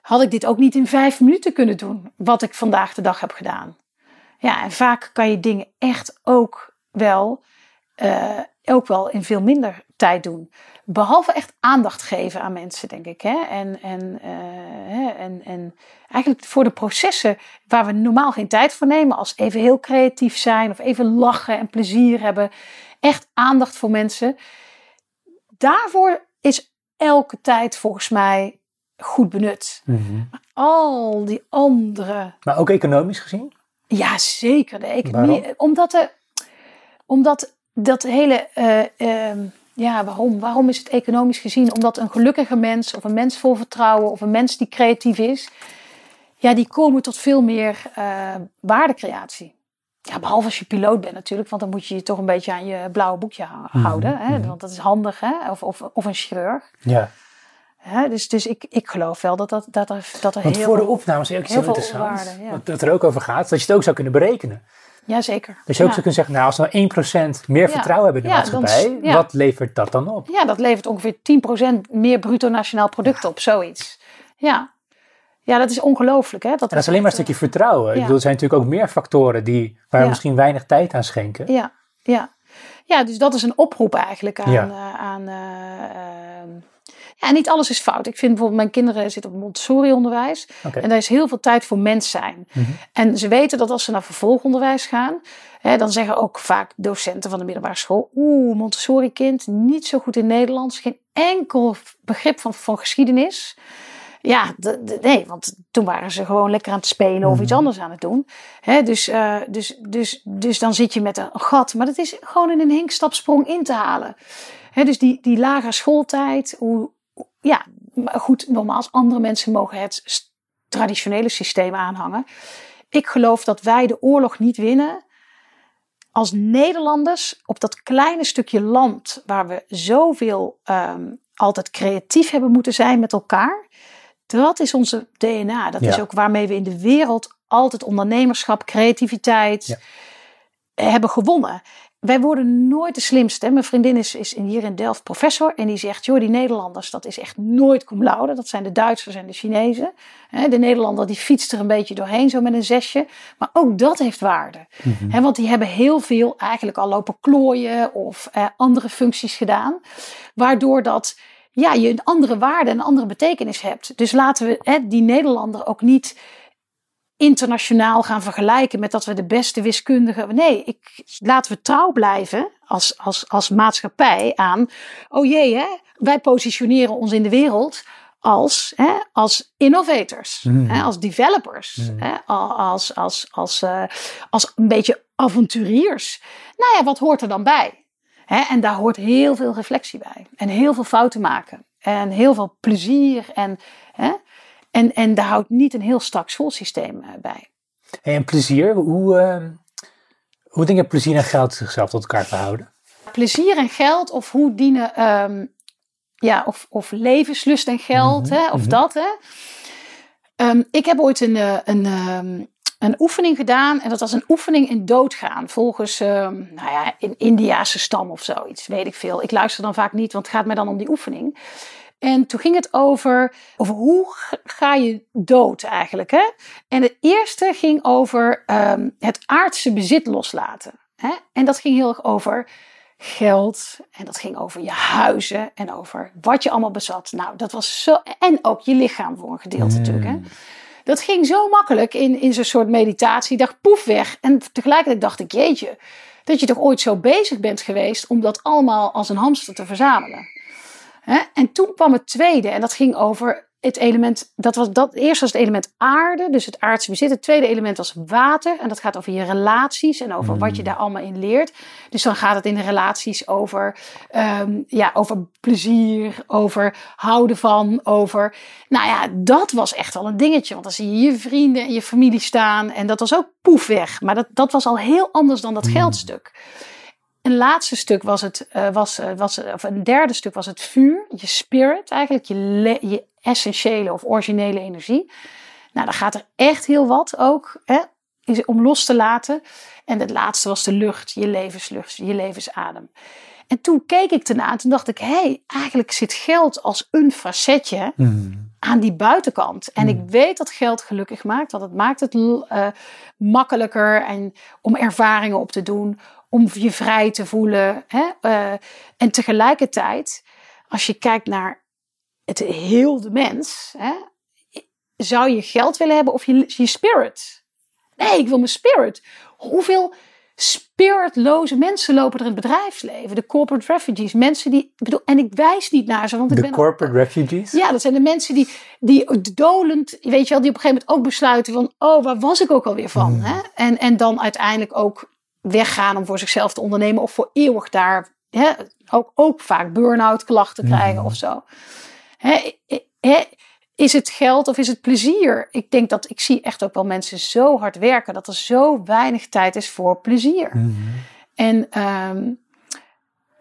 had ik dit ook niet in vijf minuten kunnen doen, wat ik vandaag de dag heb gedaan. Ja, en vaak kan je dingen echt ook wel eh, ook wel in veel minder tijd doen. Behalve echt aandacht geven aan mensen, denk ik. Hè? En, en, uh, en, en eigenlijk voor de processen waar we normaal geen tijd voor nemen, als even heel creatief zijn of even lachen en plezier hebben. Echt aandacht voor mensen. Daarvoor is elke tijd volgens mij goed benut. Mm al die andere. Maar ook economisch gezien? Ja, zeker. De economie. Omdat, de, omdat dat hele. Uh, ja, waarom? Waarom is het economisch gezien? Omdat een gelukkige mens of een mens vol vertrouwen of een mens die creatief is, ja, die komen tot veel meer uh, waardecreatie. Ja, behalve als je piloot bent natuurlijk, want dan moet je je toch een beetje aan je blauwe boekje mhm, houden. Hè? Mhm. Want dat is handig, hè? Of, of, of een chirurg. Ja. Hè? Dus, dus ik, ik geloof wel dat, dat, dat er, dat er Want heel voor de opnames is ook heel interessant. ja. Dat er ook over gaat, dat je het ook zou kunnen berekenen. Jazeker. Dus je ook ja. zou kunnen zeggen, nou als we 1% meer Ja. vertrouwen hebben in de dan maatschappij, wat levert dat dan op? Ja, dat levert ongeveer 10% meer bruto nationaal product op, zoiets. Ja. Ja, dat is ongelooflijk. Hè? En dat is alleen maar een stukje vertrouwen. Ik Ja. bedoel, er zijn natuurlijk ook meer factoren die, waar we Ja. misschien weinig tijd aan schenken. Ja, ja. ja, dus dat is een oproep eigenlijk aan. Ja. eh, aan eh, ehm, ja, niet alles is fout. Ik vind bijvoorbeeld, mijn kinderen zitten op Montessori-onderwijs. En daar is heel veel tijd voor mens zijn. Mhm. En ze weten dat als ze naar vervolgonderwijs gaan, hè, dan zeggen ook vaak docenten van de middelbare school: Oeh, Montessori-kind, niet zo goed in Nederlands, geen enkel begrip van, van geschiedenis. Ja, de- de- nee, want toen waren ze gewoon lekker aan het spelen of iets Mhm. anders aan het doen. Hè, dus, eh, dus, dus, dus dan zit je met een gat. Maar dat is gewoon in een hinkstapsprong in te halen. Hè, dus die, die lagere schooltijd, hoe, ja, maar goed, nogmaals, andere mensen mogen het traditionele systeem aanhangen. Ik geloof dat wij de oorlog niet winnen als Nederlanders op dat kleine stukje land waar we zoveel ehm, altijd creatief hebben moeten zijn met elkaar. Dat is onze DNA. Dat Ja. is ook waarmee we in de wereld altijd ondernemerschap, creativiteit Ja. hebben gewonnen. Wij worden nooit de slimste. Mijn vriendin is, is hier in Delft professor. En die zegt, joh, die Nederlanders, dat is echt nooit cum laude. Dat zijn de Duitsers en de Chinezen. De Nederlander die fietst er een beetje doorheen, zo met een zesje. Maar ook dat heeft waarde. Mhm. Want die hebben heel veel eigenlijk al lopen klooien of eh, andere functies gedaan. Waardoor dat ja, je een andere waarde en een andere betekenis hebt. Dus laten we hè, die Nederlander ook niet internationaal gaan vergelijken met dat we de beste wiskundigen. Nee, ik, laten we trouw blijven als, als, als maatschappij aan. Oh jee, hè, wij positioneren ons in de wereld als, hè, als innovators, Mm. hè, als developers, Mm. hè, als, als, als, eh, als een beetje avonturiers. Nou ja, wat hoort er dan bij? Hè, en daar hoort heel veel reflectie bij. En heel veel fouten maken. En heel veel plezier. En, hè, en, en daar houdt niet een heel strak schoolsysteem eh, bij. Hey, en plezier, hoe, ehm, hoe denk je plezier en geld zichzelf tot elkaar verhouden? Plezier en geld, of hoe dienen, ehm, ja, of, of levenslust en geld, Mhm, hè, of mhm. dat. Hè. Ehm, ik heb ooit een, eh, een, ehm, een oefening gedaan. En dat was een oefening in doodgaan. Volgens, ehm, nou ja, in Indiase stam of zoiets. Weet ik veel. Ik luister dan vaak niet, want het gaat mij dan om die oefening. En toen ging het over, over hoe ga je dood eigenlijk. Hè? En het eerste ging over ehm, het aardse bezit loslaten. Hè? En dat ging heel erg over geld. En dat ging over je huizen. En over wat je allemaal bezat. Nou, dat was zo. En ook je lichaam voor een gedeelte natuurlijk. Hè? Dat ging zo makkelijk in, in zo'n soort meditatie. Ik dacht, poef weg. En tegelijkertijd dacht ik, jeetje, dat je toch ooit zo bezig bent geweest om dat allemaal als een hamster te verzamelen. Hè? En toen kwam het tweede en dat ging over het element, dat was dat, eerst was het element aarde, dus het aardse bezit. Het tweede element was water en dat gaat over je relaties en over wat je daar allemaal in leert. Dus dan gaat het in de relaties over, ehm, ja, over plezier, over houden van, over... Nou ja, dat was echt wel een dingetje, want dan zie je je vrienden en je familie staan en dat was ook poef weg. Maar dat, dat was al heel anders dan dat geldstuk. Een laatste stuk was het, eh, was, eh, was, of een derde stuk was het vuur, je spirit, eigenlijk je, le- je essentiële of originele energie. Nou, dan gaat er echt heel wat ook hè, is om los te laten. En het laatste was de lucht, je levenslucht, je levensadem. En toen keek ik ernaar en toen dacht ik, hé, hey, eigenlijk zit geld als een facetje Hmm. aan die buitenkant. En Hmm. ik weet dat geld gelukkig maakt, want het maakt het eh, makkelijker en om ervaringen op te doen, om je vrij te voelen. Hè? Uh, en tegelijkertijd, als je kijkt naar het heel de mens, hè? zou je geld willen hebben of je, je spirit? Nee, ik wil mijn spirit. Hoeveel spiritloze mensen lopen er in het bedrijfsleven? De corporate refugees. Mensen die. Bedoel, en ik wijs niet naar ze. Want ik de ben corporate refugees? Ja, dat zijn de mensen die, die dolend. Weet je wel, die op een gegeven moment ook besluiten van. Oh, waar was ik ook alweer van? Hmm. Hè? En, en dan uiteindelijk ook weggaan om voor zichzelf te ondernemen. Of voor eeuwig daar. Hè? Ook, ook vaak burn-out klachten krijgen Hmm. of zo. Hè? Hè? Is het geld of is het plezier? Ik denk dat ik zie echt ook wel mensen zo hard werken dat er zo weinig tijd is voor plezier. Mhm. En, ehm,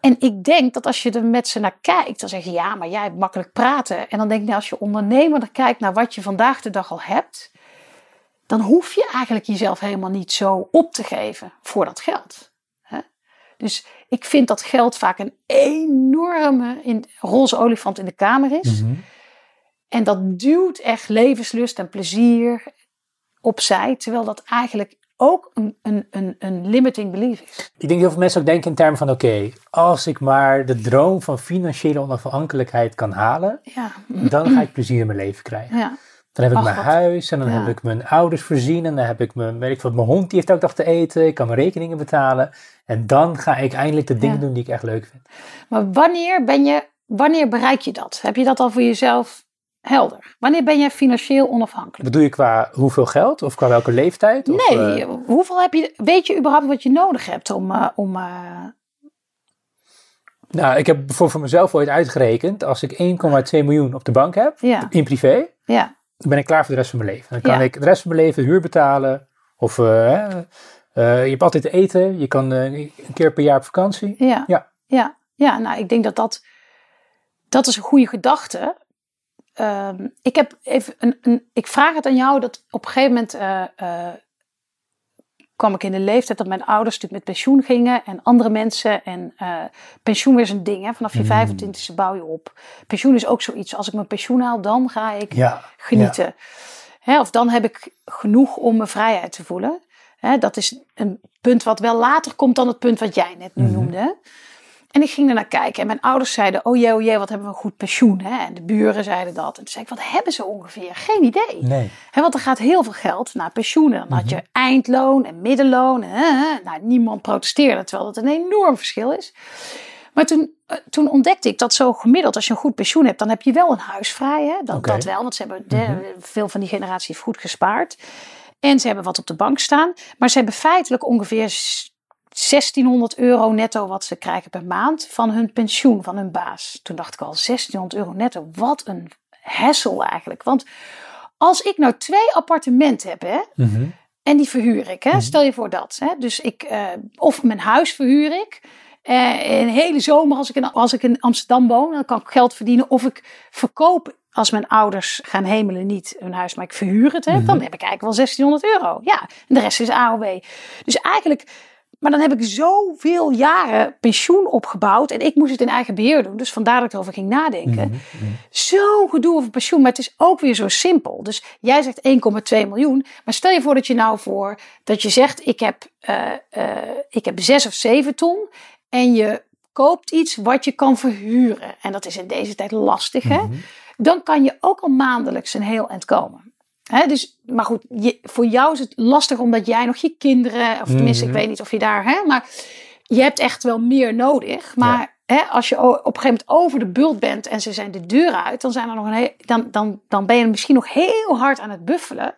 en ik denk dat als je er met ze naar kijkt, dan zeg je ja, maar jij hebt makkelijk praten. En dan denk ik, nou, als je ondernemer er kijkt naar wat je vandaag de dag al hebt, dan hoef je eigenlijk jezelf helemaal niet zo op te geven voor dat geld. Dus ik vind dat geld vaak een enorme in, roze olifant in de kamer is. Mhm. En dat duwt echt levenslust en plezier opzij. Terwijl dat eigenlijk ook een, een, een, een limiting belief is. Ik denk dat heel veel mensen ook denken in termen van: oké, als ik maar de droom van financiële onafhankelijkheid kan halen, Ja, dan ga ik plezier in mijn leven krijgen. ja, Dan heb ik Ach, mijn wat. huis en dan Ja. heb ik mijn ouders voorzien en dan heb ik mijn, weet ik wat, mijn hond die heeft elke dag te eten, ik kan mijn rekeningen betalen. En dan ga ik eindelijk de dingen Ja. doen die ik echt leuk vind. maar wanneer ben je, wanneer bereik je dat? Heb je dat al voor jezelf helder? Wanneer ben je financieel onafhankelijk? Bedoel je qua hoeveel geld of qua welke leeftijd? Of, Nee, eh, hoeveel heb je, weet je überhaupt wat je nodig hebt om, eh, om eh, nou, ik heb voor, voor mezelf ooit uitgerekend, als ik 1,2 miljoen op de bank heb, ja, in privé, ja, ben ik klaar voor de rest van mijn leven. Dan kan Ja. ik de rest van mijn leven huur betalen. Of eh, eh, je hebt altijd te eten. Je kan eh, een keer per jaar op vakantie. ja, Ja. ja, ja, nou, ik denk dat dat, dat is een goede gedachte. Ehm, ik heb even een, een, ik vraag het aan jou dat op een gegeven moment kwam ik in de leeftijd dat mijn ouders natuurlijk met pensioen gingen en andere mensen. En eh, pensioen is een ding, hè? vanaf je Mm. 25e bouw je op. Pensioen is ook zoiets. Als ik mijn pensioen haal, dan ga ik Ja. genieten. Hè, of dan heb ik genoeg om mijn vrijheid te voelen. Hè, dat is een punt wat wel later komt dan het punt wat jij net nu Mhm. noemde. En ik ging er naar kijken en mijn ouders zeiden, oh jee, oh jee, wat hebben we een goed pensioen. Hè? En de buren zeiden dat. En toen zei ik, wat hebben ze ongeveer? Geen idee. Nee. Hè, want er gaat heel veel geld naar pensioenen. Dan Mhm. had je eindloon en middenloon. En, hè, nou, niemand protesteerde, terwijl dat een enorm verschil is. Maar toen, eh, toen ontdekte ik dat zo gemiddeld, als je een goed pensioen hebt, dan heb je wel een huis vrij. Hè? Dat, dat wel, want ze hebben de- Mhm. veel van die generatie heeft goed gespaard. En ze hebben wat op de bank staan. Maar ze hebben feitelijk ongeveer 1600 euro netto wat ze krijgen per maand van hun pensioen, van hun baas. Toen dacht ik al, 1600 euro netto, wat een hassle eigenlijk. Want als ik nou twee appartementen heb, hè, Mhm. en die verhuur ik. Hè? Mhm. Stel je voor dat. Hè? Dus ik, eh, of mijn huis verhuur ik. Een hele zomer als ik, in, als ik in Amsterdam woon, dan kan ik geld verdienen. Of ik verkoop als mijn ouders gaan hemelen niet hun huis, maar ik verhuur het. Hè? Mhm. Dan heb ik eigenlijk wel 1600 euro. Ja, en de rest is AOW. Dus eigenlijk, maar dan heb ik zoveel jaren pensioen opgebouwd. En ik moest het in eigen beheer doen. Dus vandaar dat ik erover ging nadenken. Mhm. Zo'n gedoe over pensioen, maar het is ook weer zo simpel. Dus jij zegt 1,2 miljoen, maar stel je voor dat je nou voor dat je zegt: ik heb, eh, ik heb 6 of 7 ton en je koopt iets wat je kan verhuren. En dat is in deze tijd lastig, hè? Mhm. Dan kan je ook al maandelijks een heel eind komen. Dus, maar goed, je, voor jou is het lastig omdat jij nog je kinderen, of tenminste, Mhm. ik weet niet of je daar, hè, maar je hebt echt wel meer nodig. Maar hè, als je op een gegeven moment over de bult bent en ze zijn de deur uit, dan, zijn er nog een heel, dan, dan, dan ben je misschien nog heel hard aan het buffelen.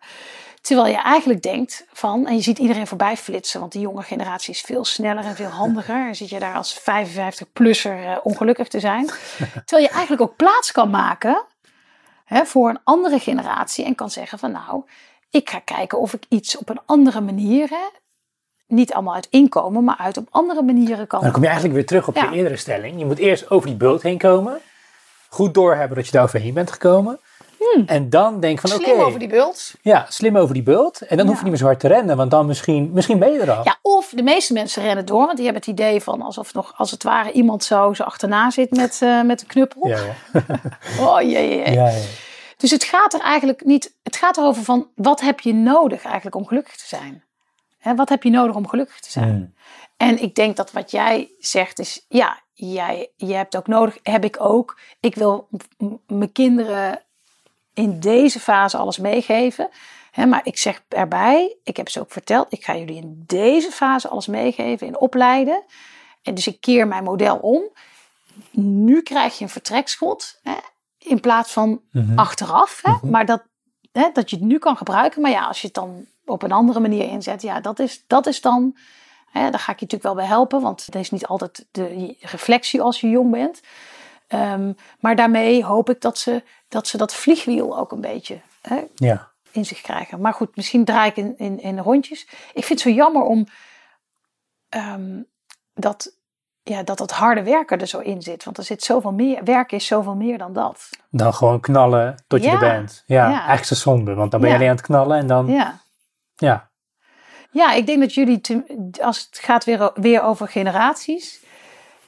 Terwijl je eigenlijk denkt van, en je ziet iedereen voorbij flitsen, want die jonge generatie is veel sneller en veel handiger. En zit je daar als 55-plusser eh, ongelukkig te zijn. Terwijl je eigenlijk ook plaats kan maken hè, voor een andere generatie en kan zeggen van nou, ik ga kijken of ik iets op een andere manier, hè, niet allemaal uit inkomen, maar uit op andere manieren kan. Maar dan kom je eigenlijk weer terug op Ja. je eerdere stelling. Je moet eerst over die bult heen komen. Goed doorhebben dat je daar overheen bent gekomen. En dan denk van oké, Hmm. Slim over die bult. ja, slim over die bult. En dan hoef je niet meer zo hard te rennen, want dan misschien, misschien ben je er al. Ja, of de meeste mensen rennen door, want die hebben het idee van alsof nog als het ware iemand zo, zo achterna zit met, eh, met een knuppel. ja, ja. Oh jee, ja, ja. Dus het gaat er eigenlijk niet, het gaat erover van wat heb je nodig eigenlijk om gelukkig te zijn. Hè, wat heb je nodig om gelukkig te zijn? Mm. En ik denk dat wat jij zegt is, ja, jij, je hebt ook nodig, heb ik ook. Ik wil mijn kinderen in deze fase alles meegeven. Maar ik zeg erbij, ik heb ze ook verteld, ik ga jullie in deze fase alles meegeven, in opleiden. En dus ik keer mijn model om. Nu krijg je een vertrekschot in plaats van mhm. achteraf. Mhm. Maar dat, dat je het nu kan gebruiken. Maar ja, als je het dan op een andere manier inzet, ja, dat is, dat is dan. Daar ga ik je natuurlijk wel bij helpen, want het is niet altijd de reflectie als je jong bent. Ehm, maar daarmee hoop ik dat ze dat, ze dat vliegwiel ook een beetje hè, ja. in zich krijgen. Maar goed, misschien draai ik in, in, in rondjes. Ik vind het zo jammer om um, dat, ja, dat dat harde werken er zo in zit. Want er zit zoveel meer, werk is zoveel meer dan dat. Dan gewoon knallen tot je er bent. Ja, ja. eigenlijk zonde, want dan ben je alleen aan het knallen en dan... Ja. Ja. Ja, ik denk dat jullie, als het gaat weer, weer over generaties,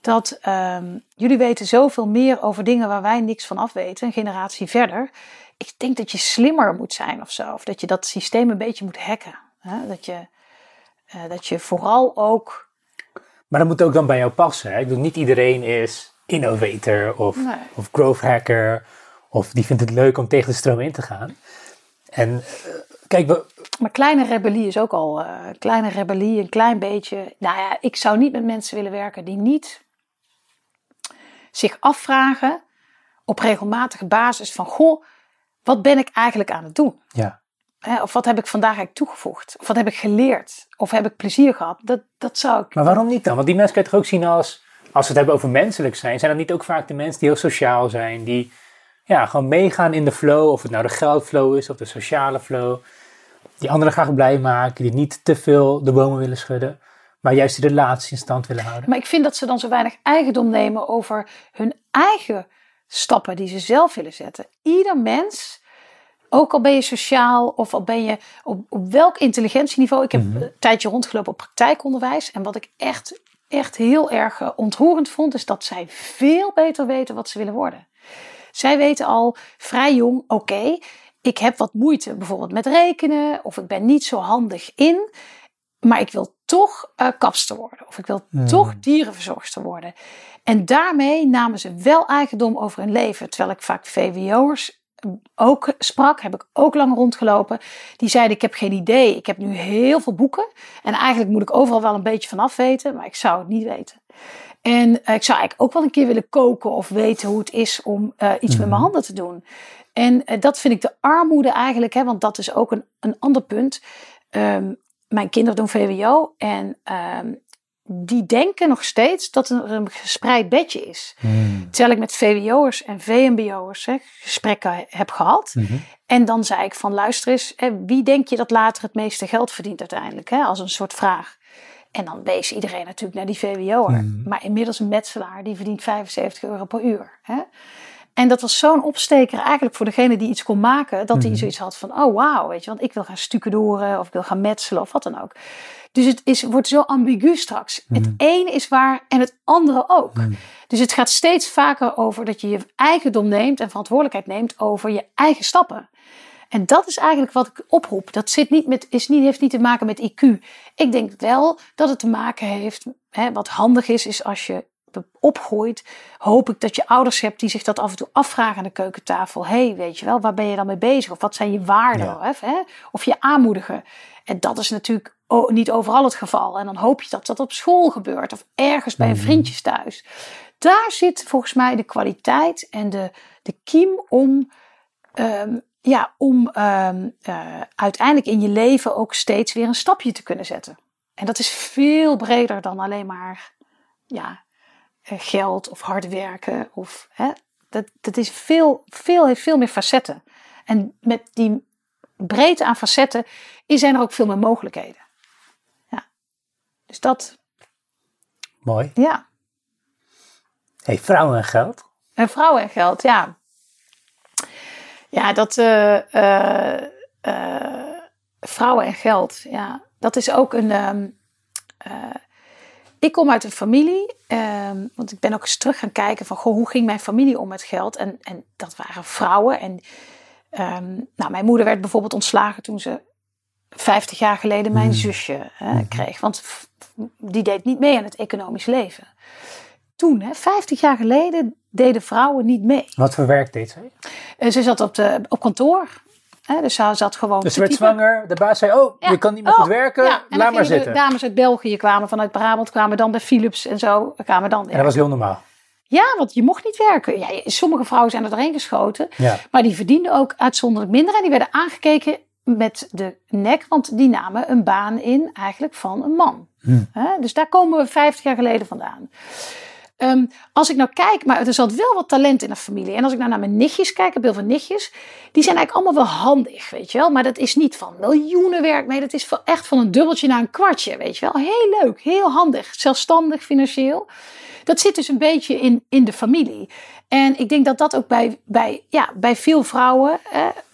dat um, jullie weten zoveel meer over dingen waar wij niks van af weten, een generatie verder. Ik denk dat je slimmer moet zijn of zo, of dat je dat systeem een beetje moet hacken. Hè? Dat, je, uh, dat je vooral ook maar dat moet ook dan bij jou passen. Hè? Ik bedoel, niet iedereen is innovator of, of growth hacker. Of die vindt het leuk om tegen de stroom in te gaan. En uh, kijk, we, maar kleine rebellie is ook al. Uh, kleine rebellie, een klein beetje. Nou ja, ik zou niet met mensen willen werken die niet zich afvragen op regelmatige basis van: Goh, wat ben ik eigenlijk aan het doen? Ja. Of wat heb ik vandaag eigenlijk toegevoegd? Of wat heb ik geleerd? Of heb ik plezier gehad? Dat, dat zou ik. Maar waarom niet dan? Want die mensen kan je toch ook zien als. Als we het hebben over menselijk zijn, zijn dat niet ook vaak de mensen die heel sociaal zijn, die ja, gewoon meegaan in de flow, of het nou de geldflow is of de sociale flow, die anderen graag blij maken, die niet te veel de bomen willen schudden, maar juist die relatie in stand willen houden. Maar ik vind dat ze dan zo weinig eigendom nemen over hun eigen stappen die ze zelf willen zetten. Ieder mens ook al ben je sociaal of al ben je op, op welk intelligentieniveau. Ik heb mhm. een tijdje rondgelopen op praktijkonderwijs. En wat ik echt, echt heel erg eh, ontroerend vond, is dat zij veel beter weten wat ze willen worden. Zij weten al vrij jong, oké, ik heb wat moeite bijvoorbeeld met rekenen. Of ik ben niet zo handig in. Maar ik wil toch uh, kapster worden. Of ik wil toch dierenverzorgster worden. En daarmee namen ze wel eigendom over hun leven. Terwijl ik vaak VWO'ers ook sprak, heb ik ook lang rondgelopen. Die zeiden: Ik heb geen idee. Ik heb nu heel veel boeken. En eigenlijk moet ik overal wel een beetje van af weten, maar ik zou het niet weten. En eh, ik zou eigenlijk ook wel een keer willen koken of weten hoe het is om uh, iets met mijn mhm. handen te doen. En uh, dat vind ik de armoede eigenlijk, hè, want dat is ook een, een ander punt. Um, mijn kinderen doen VWO en um, die denken nog steeds dat er een gespreid bedje is. Hmm. Terwijl ik met VWO'ers en VMBO'ers gesprekken heb gehad. Mhm. En dan zei ik van luister eens, hè, wie denk je dat later het meeste geld verdient uiteindelijk? Hè, als een soort vraag. En dan wees iedereen natuurlijk naar die VWO'er. Hmm. Maar inmiddels een metselaar die verdient 75 euro per uur. Hè? En dat was zo'n opsteker eigenlijk voor degene die iets kon maken. Dat hij mhm. zoiets had van, oh wauw, weet je. Want ik wil gaan stucadoren of ik wil gaan metselen of wat dan ook. Dus het is, wordt zo ambigu straks. Het mm. een is waar en het andere ook. Mm. Dus het gaat steeds vaker over dat je je eigendom neemt en verantwoordelijkheid neemt over je eigen stappen. En dat is eigenlijk wat ik oproep. Dat zit niet met, is niet, heeft niet te maken met IQ. Ik denk wel dat het te maken heeft. Hè, wat handig is, is als je opgroeit, hoop ik dat je ouders hebt die zich dat af en toe afvragen aan de keukentafel. hey, weet je wel, waar ben je dan mee bezig? Of wat zijn je waarden? Of, hè? of je aanmoedigen. En dat is natuurlijk niet overal het geval. En dan hoop je dat dat op school gebeurt of ergens bij een mhm. vriendjes thuis. Daar zit volgens mij de kwaliteit en de, de kiem om, um, ja, om um, uh, uiteindelijk in je leven ook steeds weer een stapje te kunnen zetten. En dat is veel breder dan alleen maar ja, eh, geld of hard werken. Of, hè, dat, dat is veel, veel, heeft veel meer facetten. En met die breedte aan facetten zijn er ook veel meer mogelijkheden. Ja. Dus dat. Mooi. Ja. Hey, vrouwen en geld. En vrouwen en geld, ja. Ja, dat. Uh, uh, vrouwen en geld, ja. Dat is ook een. Um, ik kom uit een familie, um, want ik ben ook eens terug gaan kijken van goh, hoe ging mijn familie om met geld? En, en dat waren vrouwen. En um, nou, mijn moeder werd bijvoorbeeld ontslagen toen ze 50 jaar geleden mijn zusje hè, kreeg. Want die deed niet mee aan het economisch leven. Toen, hè, 50 jaar geleden, deden vrouwen niet mee. Wat voor werk deed zij? Uh, ze zat op, de, op kantoor. Hè, dus ze zat gewoon. Dus ze werd zwanger. De baas zei: Oh, je kan niet meer goed oh, werken. Ja. Laat maar zitten. De dames uit België kwamen vanuit Brabant, kwamen dan bij Philips en zo. Kwamen dan En dat was heel normaal. Ja, want je mocht niet werken. Ja, sommige vrouwen zijn er doorheen geschoten. Maar die verdienden ook uitzonderlijk minder. En die werden aangekeken met de nek, want die namen een baan in eigenlijk van een man. Hm. Dus daar komen we 50 jaar geleden vandaan. Um, als ik nou kijk, maar er zat wel wat talent in de familie. En als ik nou naar mijn nichtjes kijk, ik heb heel veel nichtjes. Die zijn eigenlijk allemaal wel handig, weet je wel. Maar dat is niet van miljoenen werk. Nee, dat is echt van een dubbeltje naar een kwartje, weet je wel. Heel leuk, heel handig. Zelfstandig financieel. Dat zit dus een beetje in, in de familie. En ik denk dat dat ook bij, bij, ja, bij veel vrouwen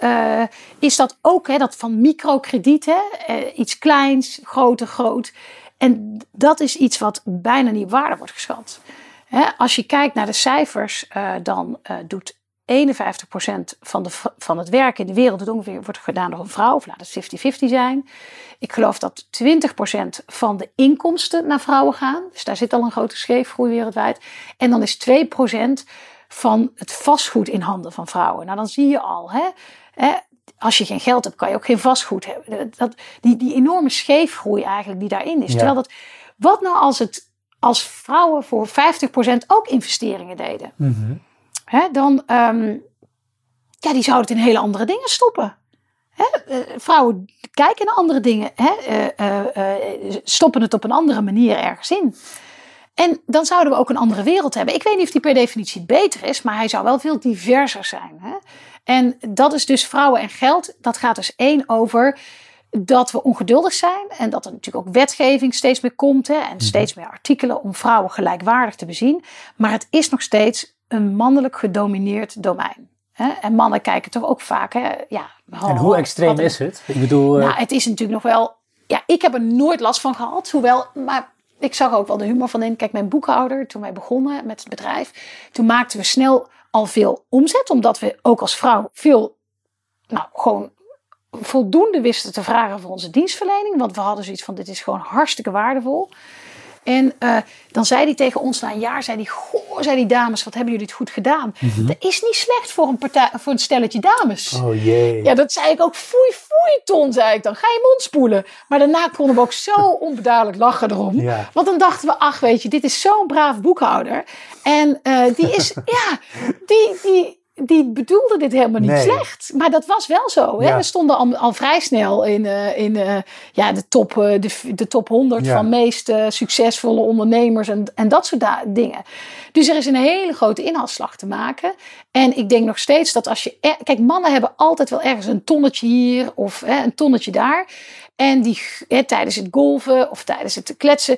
uh, is dat ook hè, dat van microkrediet, uh, iets kleins, groter, groot. En dat is iets wat bijna niet waarde wordt geschat. Hè, als je kijkt naar de cijfers, uh, dan doet 51% van, de, van het werk in de wereld ongeveer, wordt gedaan door een vrouw, of laat het 50-50 zijn. Ik geloof dat 20% van de inkomsten naar vrouwen gaan. Dus daar zit al een grote scheefgroei wereldwijd. En dan is 2% van het vastgoed in handen van vrouwen. Nou, dan zie je al, hè, hè, als je geen geld hebt, kan je ook geen vastgoed hebben. Dat, die, die enorme scheefgroei eigenlijk die daarin is. Terwijl dat, wat nou als, het, als vrouwen voor 50% ook investeringen deden? Mhm. hè, dan, um, ja, die zouden het in hele andere dingen stoppen. Hè? Uh, vrouwen kijken naar andere dingen, hè? Uh, stoppen het op een andere manier ergens in. En dan zouden we ook een andere wereld hebben. Ik weet niet of die per definitie beter is, maar hij zou wel veel diverser zijn. Hè? En dat is dus vrouwen en geld. Dat gaat dus één over dat we ongeduldig zijn en dat er natuurlijk ook wetgeving steeds meer komt hè, en mhm. steeds meer artikelen om vrouwen gelijkwaardig te bezien. Maar het is nog steeds een mannelijk gedomineerd domein. Hè? En mannen kijken toch ook vaak. Hè, ja, en hoe extreem is het? Ik bedoel, uh... nou, het is natuurlijk nog wel. Ja, ik heb er nooit last van gehad. Hoewel, maar ik zag ook wel de humor van in. Kijk, mijn boekhouder, toen wij begonnen met het bedrijf, toen maakten we snel al veel omzet. Omdat we ook als vrouw veel, nou, gewoon voldoende wisten te vragen voor onze dienstverlening. Want we hadden zoiets van, dit is gewoon hartstikke waardevol. En uh, dan zei hij tegen ons na een jaar, zei hij, goh, zei die dames, wat hebben jullie het goed gedaan. Mm Dat is niet slecht voor een, partij, voor een stelletje dames. Oh jee. Ja, dat zei ik ook, foei, foei ton, zei ik dan. Ga je mond spoelen. Maar daarna konden we ook zo onbeduidelijk lachen erom. Ja. Want dan dachten we, ach weet je, dit is zo'n braaf boekhouder. En uh, die is, ja, die, die, die bedoelde dit helemaal niet slecht. Maar dat was wel zo. Hè? We stonden al, al, vrij snel in, uh, in uh, ja, de, top, uh, de, de top 100 van meest succesvolle ondernemers en, en dat soort dingen. Dus er is een hele grote inhaalslag te maken. En ik denk nog steeds dat als je. Kijk, mannen hebben altijd wel ergens een tonnetje hier of hè, een tonnetje daar. En die, hè, tijdens het golven of tijdens het kletsen,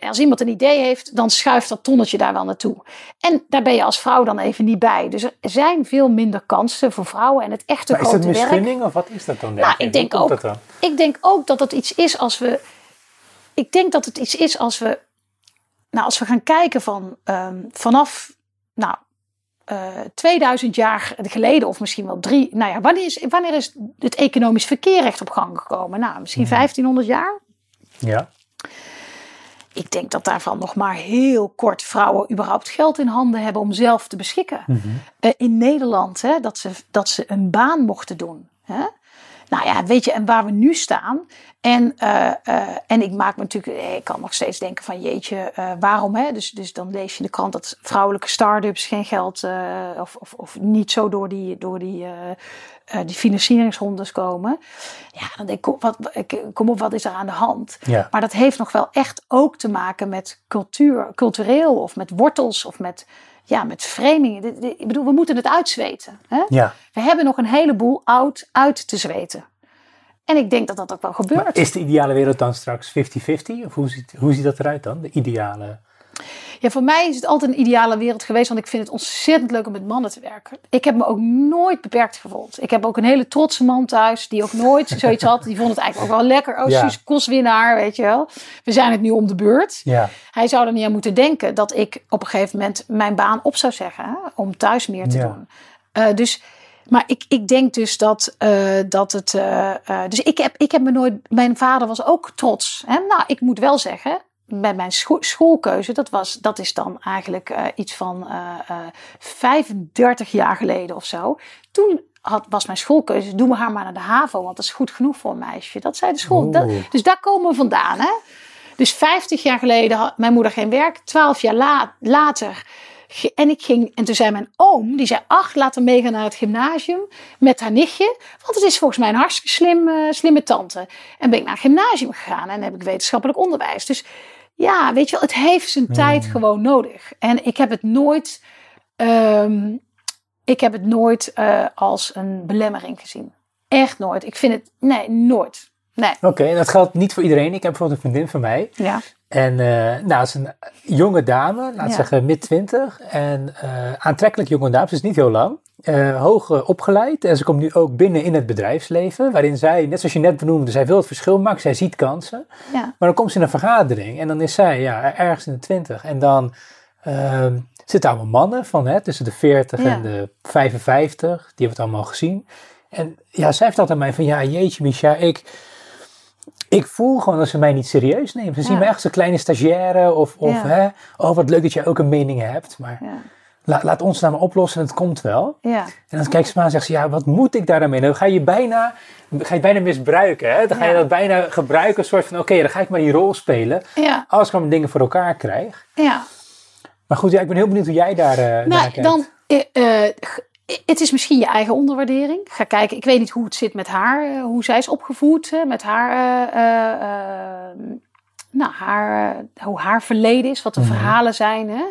als iemand een idee heeft, dan schuift dat tonnetje daar wel naartoe. En daar ben je als vrouw dan even niet bij. Dus er zijn veel minder kansen voor vrouwen en het echte maar grote werk. Is dat misgunning of wat is dat dan? Nou, ik denk, ook, ik denk ook dat het iets is als we. Ik denk dat het iets is als we. Nou, als we gaan kijken van um, vanaf. Nou, 2000 eh, jaar geleden, of misschien wel drie. Nou ja, wanneer is, wanneer is het economisch verkeer echt op gang gekomen? Nou, misschien 1500 mhm. jaar. Ja. Ik denk dat daarvan nog maar heel kort vrouwen überhaupt geld in handen hebben om zelf te beschikken. Mhm. Eh, in Nederland, hè, dat, ze, dat ze een baan mochten doen. Hè? Nou ja, weet je, en waar we nu staan. En, uh, uh, en ik maak me natuurlijk, ik kan nog steeds denken van jeetje, uh, waarom? Hè? Dus, dus dan lees je in de krant dat vrouwelijke start-ups geen geld of, of, of niet zo door die, door die, die financieringsrondes komen. Ja, dan denk ik, wat, kom op, wat is er aan de hand? Ja. Maar dat heeft nog wel echt ook te maken met cultuur, cultureel of met wortels of met ja, met framing. Ik bedoel, we moeten het uitzweten. Hè? Ja. We hebben nog een heleboel oud uit te zweten. En ik denk dat dat ook wel gebeurt. Maar is de ideale wereld dan straks 50-50? Of hoe ziet, hoe ziet dat eruit dan? De ideale ja, voor mij is het altijd een ideale wereld geweest, want ik vind het ontzettend leuk om met mannen te werken. Ik heb me ook nooit beperkt gevoeld. Ik heb ook een hele trotse man thuis, die ook nooit zoiets had. Die vond het eigenlijk ook wel lekker. Oh, ja. Kostwinnaar, weet je wel. We zijn het nu om de beurt. Ja. Hij zou er niet aan moeten denken dat ik op een gegeven moment mijn baan op zou zeggen, hè, om thuis meer te doen. Uh, dus maar ik, ik denk dus dat, uh, dat het. Uh, uh, dus ik heb, ik heb me nooit. Mijn vader was ook trots. Hè? Nou, ik moet wel zeggen. Bij mijn scho schoolkeuze, dat, was, dat is dan eigenlijk iets van 35 jaar geleden of zo. Toen had, was mijn schoolkeuze, doe me haar maar naar de HAVO, want dat is goed genoeg voor een meisje. Dat zei de school. Dat, dus daar komen we vandaan. Hè? Dus 50 jaar geleden had mijn moeder geen werk. 12 jaar la later en ik ging, en toen zei mijn oom, die zei, ach, laat hem meegaan naar het gymnasium met haar nichtje. Want het is volgens mij een hartstikke slim, uh, slimme tante. En ben ik naar het gymnasium gegaan en heb ik wetenschappelijk onderwijs. Dus ja, weet je wel, het heeft zijn tijd gewoon nodig. En ik heb het nooit, um, ik heb het nooit uh, als een belemmering gezien. Echt nooit. Ik vind het, nee, nooit. Nee. Oké, okay, dat geldt niet voor iedereen. Ik heb bijvoorbeeld een vriendin van mij. Ja. En uh, nou, het is een jonge dame, laat ja. zeggen mid twintig. En uh, aantrekkelijk jonge dame, ze is niet heel lang. Uh, hoog opgeleid. En ze komt nu ook binnen in het bedrijfsleven. Waarin zij, net zoals je net benoemde, zij wil het verschil maken. Zij ziet kansen. Ja. Maar dan komt ze in een vergadering. En dan is zij ja, ergens in de twintig. En dan ehm, zitten allemaal mannen van hè, tussen de 40 ja. en de 55. Die hebben het allemaal gezien. En ja, zij heeft altijd aan mij van, ja jeetje Micha, ik ik voel gewoon dat ze mij niet serieus nemen. Ze zien me echt als een kleine stagiaire of, of ja. hè, oh wat leuk dat je ook een mening hebt. Maar ja. la, laat ons nou maar oplossen en het komt wel. Ja. En dan kijkt ze me aan en zegt ze, ja wat moet ik daar dan mee? Dan ga je bijna, ga je bijna misbruiken. Hè? Dan ga je dat bijna gebruiken, een soort van oké, dan ga ik maar die rol spelen. Als ik gewoon dingen voor elkaar krijg. Ja. Maar goed, ja, ik ben heel benieuwd hoe jij daar uh, nou, naar kijkt. Dan, uh, het is misschien je eigen onderwaardering. Ga kijken, ik weet niet hoe het zit met haar, hoe zij is opgevoed, met haar, uh, uh, nou, haar, hoe haar verleden is, wat de -hmm. verhalen zijn, hè?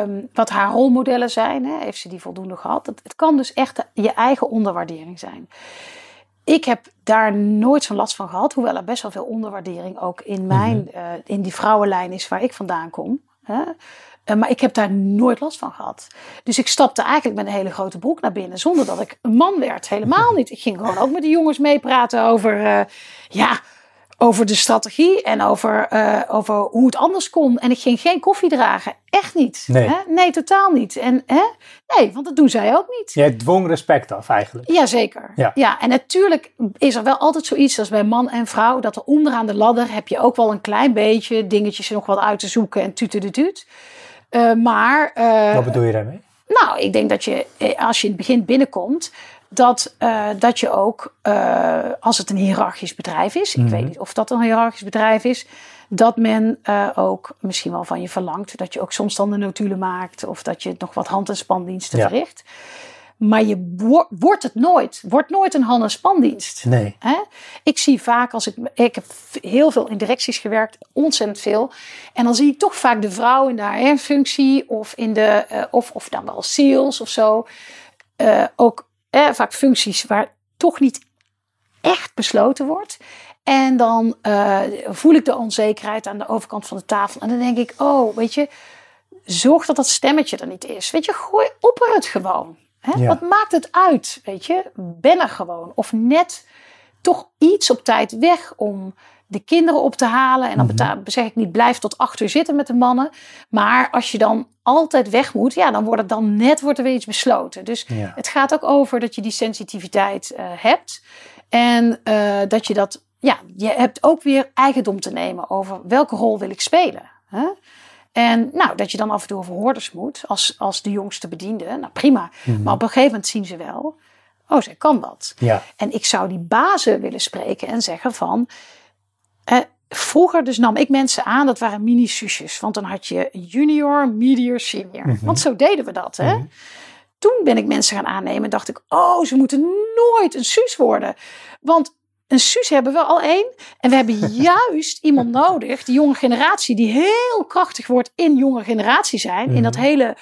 Um, wat haar rolmodellen zijn. Hè? Heeft ze die voldoende gehad? Het, het kan dus echt je eigen onderwaardering zijn. Ik heb daar nooit zo'n last van gehad, hoewel er best wel veel onderwaardering ook in mijn, -hmm. in die vrouwenlijn is waar ik vandaan kom. Hè? Uh, maar ik heb daar nooit last van gehad. Dus ik stapte eigenlijk met een hele grote broek naar binnen. Zonder dat ik een man werd. Helemaal niet. Ik ging gewoon ook met de jongens meepraten over, uh, ja, over de strategie. En over, uh, over hoe het anders kon. En ik ging geen koffie dragen. Echt niet. Nee, hè? nee totaal niet. En, hè? Nee, want dat doen zij ook niet. Jij dwong respect af eigenlijk. Jazeker. Ja. ja, en natuurlijk is er wel altijd zoiets als bij man en vrouw. Dat er onderaan de ladder heb je ook wel een klein beetje dingetjes nog wat uit te zoeken. En tuut uh, maar. Uh, Wat bedoel je daarmee? Nou, ik denk dat je als je in het begin binnenkomt, dat, uh, dat je ook, als het een hiërarchisch bedrijf is, Mhm. ik weet niet of dat een hiërarchisch bedrijf is, dat men ook misschien wel van je verlangt dat je ook soms dan de notulen maakt of dat je nog wat hand- en spandiensten Ja. verricht. Maar je wo- wordt het nooit. Wordt nooit een en spandienst. Nee. Hè? Ik zie vaak als ik. Ik heb heel veel in directies gewerkt, ontzettend veel. En dan zie ik toch vaak de vrouw in de HR-functie of in de. eh, of, of dan wel sales of zo. Eh, ook eh, vaak functies waar toch niet echt besloten wordt. En dan eh, voel ik de onzekerheid aan de overkant van de tafel. En dan denk ik, oh, weet je, zorg dat dat stemmetje er niet is. Weet je, gooi, opper het gewoon. Hè? Ja. Wat maakt het uit, weet je? Ben er gewoon. Of net toch iets op tijd weg om de kinderen op te halen. En dan Mhm. zeg ik niet, blijf tot acht uur zitten met de mannen. Maar als je dan altijd weg moet, ja, dan wordt het dan net wordt er weer iets besloten. Dus Ja. het gaat ook over dat je die sensitiviteit eh, hebt. En eh, dat je dat, ja, je hebt ook weer eigendom te nemen over welke rol wil ik spelen. Hè? En nou, dat je dan af en toe over hoorders moet als, als de jongste bediende. Nou prima. Mhm. Maar op een gegeven moment zien ze wel, oh, zij kan dat. Ja. En ik zou die bazen willen spreken en zeggen van. eh, vroeger dus nam ik mensen aan, dat waren mini-susjes. Want dan had je junior, medior, senior. Mhm. Want zo deden we dat. Hè? Mhm. Toen ben ik mensen gaan aannemen en dacht ik, oh, ze moeten nooit een sus worden. Want een sus hebben we al één. En we hebben juist iemand nodig, die jonge generatie, die heel krachtig wordt in jonge generatie zijn. In Mhm. dat hele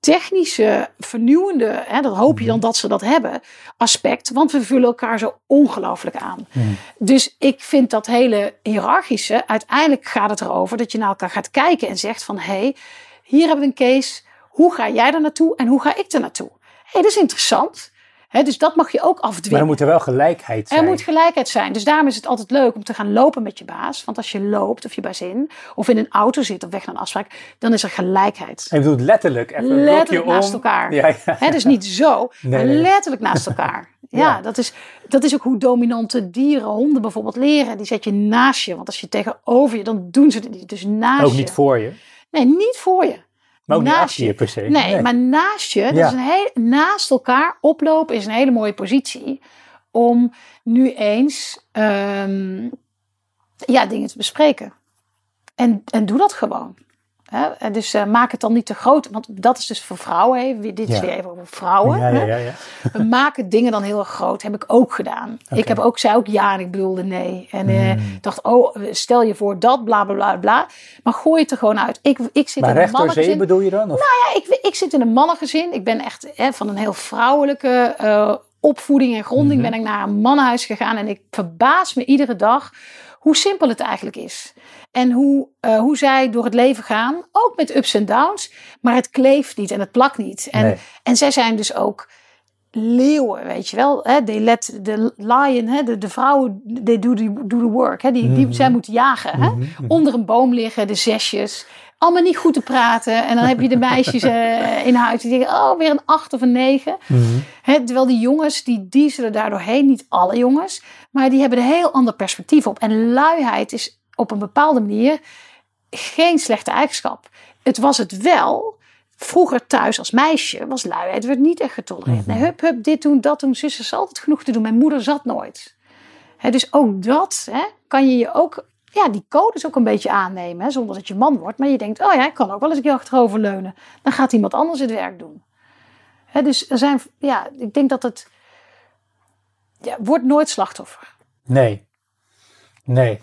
technische, vernieuwende, hè, dat hoop je dan dat ze dat hebben, aspect. Want we vullen elkaar zo ongelooflijk aan. Mhm. Dus ik vind dat hele hiërarchische, uiteindelijk gaat het erover dat je naar elkaar gaat kijken en zegt van, hé, hey, hier hebben we een case. Hoe ga jij er naartoe en hoe ga ik er naartoe? Hé, hey, dat is interessant. Dus dat mag je ook afdwingen. Maar er moet er wel gelijkheid zijn. Er moet gelijkheid zijn. Dus daarom is het altijd leuk om te gaan lopen met je baas. Want als je loopt of je bij zin of in een auto zit of weg naar een afspraak, dan is er gelijkheid. En je bedoelt letterlijk even letterlijk naast om. elkaar. Ja, ja. dus niet zo, Nee, maar nee. letterlijk naast elkaar. Ja, Ja. Dat, is, dat is ook hoe dominante dieren, honden bijvoorbeeld leren. Die zet je naast je. Want als je tegenover je, dan doen ze het niet. Dus naast Ook je. niet voor je. Nee, niet voor je. Maar ook Naast je per se. Nee, maar naast je, dat Ja. is een heel, naast elkaar oplopen is een hele mooie positie om nu eens ehm, ja, dingen te bespreken. En, en doe dat gewoon. Hè? En dus eh, maak het dan niet te groot, want dat is dus voor vrouwen. Hè? Dit is Ja. weer even over vrouwen. Ja, ja, hè? ja, ja. We maken dingen dan heel erg groot. Heb ik ook gedaan. Ik heb ook, zei ook ja en ik bedoelde nee. En eh, Hmm. dacht, oh, stel je voor dat, bla bla bla bla. Maar gooi het er gewoon uit. Ik, ik zit Maar in een mannengezin. bedoel je dan? Of? Ja, ik, ik zit in een mannengezin. Ik ben echt hè, van een heel vrouwelijke eh, opvoeding en gronding Mhm. ben ik naar een mannenhuis gegaan. En ik verbaas me iedere dag hoe simpel het eigenlijk is. En hoe, eh, hoe zij door het leven gaan, ook met ups en downs. Maar het kleeft niet en het plakt niet. En, Nee. en zij zijn dus ook leeuwen, weet je wel. Hè? They let the lion, hè? De, de vrouwen, they do the, do the work. Hè? Die, die, Mhm. zij moeten jagen. Hè? Mhm, mhm. Onder een boom liggen, de zesjes. Allemaal niet goed te praten. En dan heb je de meisjes eh, in huis die denken, oh, weer een acht of een negen. Hè, terwijl die jongens, die dieselen daar doorheen. Niet alle jongens. Maar die hebben een heel ander perspectief op. En luiheid is op een bepaalde manier geen slechte eigenschap. Het was het wel. Vroeger thuis als meisje was luiheid werd niet echt getolereerd. Mhm. Nee, hup, hup, dit doen, dat doen. Zus is altijd genoeg te doen. Mijn moeder zat nooit. Hè, dus ook dat kan je je ook, ja, die codes ook een beetje aannemen. Zonder dat je man wordt. Maar je denkt, oh ja, ik kan ook wel eens een keer achterover leunen. Dan gaat iemand anders het werk doen. Dus er zijn, ja, ik denk dat het, ja, wordt nooit slachtoffer. Nee. Nee.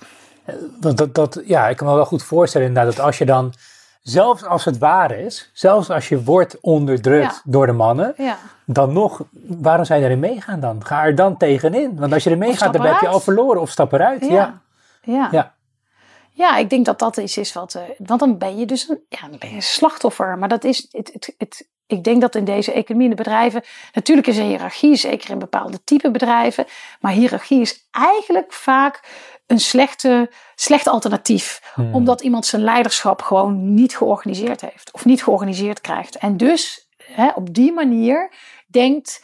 Want dat, dat, ja, ik kan me wel goed voorstellen inderdaad dat als je dan, zelfs als het waar is, zelfs als je wordt onderdrukt Ja. door de mannen, Ja, dan nog, waarom zou je erin meegaan dan? Ga er dan tegenin. Want als je er mee Of gaat, dan heb je al verloren of stap eruit. Ja. ja, ja. Ja. Ik denk dat dat iets is wat. eh, want dan ben je dus een, ja, dan ben je een slachtoffer. Maar dat is. Het, het, het, ik denk dat in deze economie, in de bedrijven. Natuurlijk is er hiërarchie, zeker in bepaalde type bedrijven. Maar hiërarchie is eigenlijk vaak een slechte, slecht alternatief. Hmm. Omdat iemand zijn leiderschap gewoon niet georganiseerd heeft. Of niet georganiseerd krijgt. En dus hè, op die manier denkt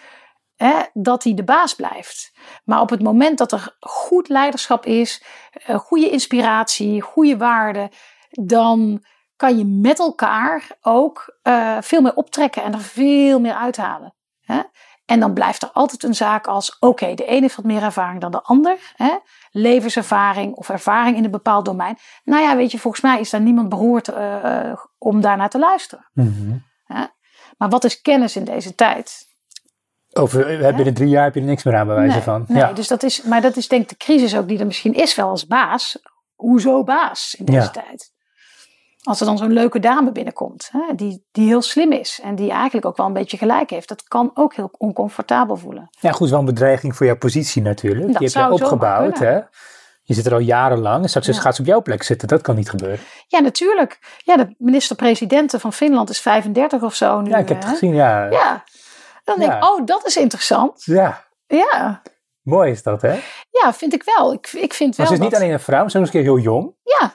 hè, dat hij de baas blijft. Maar op het moment dat er goed leiderschap is, eh, goede inspiratie, goede waarden, dan kan je met elkaar ook eh, veel meer optrekken en er veel meer uithalen. Hè? En dan blijft er altijd een zaak als: oké, de ene heeft wat meer ervaring dan de ander. Hè? Levenservaring of ervaring in een bepaald domein. Nou ja, weet je, volgens mij is daar niemand beroerd eh, om daarnaar te luisteren. Mhm. Maar wat is kennis in deze tijd? Over, binnen drie jaar heb je er niks meer aan bij wijze nee, van. nee, ja. dus dat is, maar dat is denk ik de crisis ook die er misschien is wel als baas. Hoezo baas in deze Ja. tijd? Als er dan zo'n leuke dame binnenkomt, hè, die, die heel slim is en die eigenlijk ook wel een beetje gelijk heeft, dat kan ook heel oncomfortabel voelen. ja, goed, wel een bedreiging voor jouw positie natuurlijk. Dat Die heb je opgebouwd. Hè? Je zit er al jarenlang. En straks Ja. gaat ze op jouw plek zitten. Dat kan niet gebeuren. Ja, natuurlijk. Ja, de minister-president van Finland is 35 of zo nu. Ja, ik heb het hè. gezien. Ja, ja. Ja, dan denk ik, Ja. oh, dat is interessant. Ja, mooi is dat, hè? ja vind ik wel. Ik, ik vind wel Maar ze is niet alleen een vrouw, ze is ook een keer heel jong. Ja,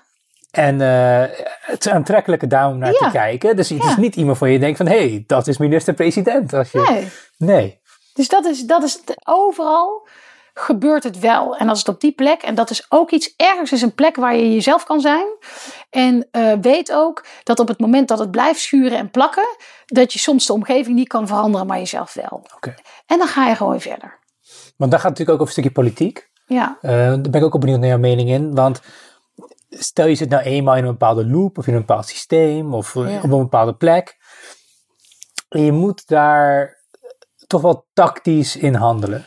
En eh, het is aantrekkelijke dame om naar Ja. te kijken. Dus het is niet iemand van je denkt van... hé, hey, dat is minister-president. Als je... nee. nee. Dus dat is, dat is overal gebeurt het wel. En als het op die plek, en dat is ook iets, ergens is een plek waar je jezelf kan zijn. En eh, weet ook dat op het moment dat het blijft schuren en plakken, dat je soms de omgeving niet kan veranderen, maar jezelf wel. En dan ga je gewoon verder. Want daar gaat het natuurlijk ook over een stukje politiek. Ja, Eh, daar ben ik ook wel benieuwd naar jouw mening in. Want stel je zit nou eenmaal in een bepaalde loop of in een bepaald systeem of eh, Ja. op een bepaalde plek. En je moet daar toch wel tactisch in handelen.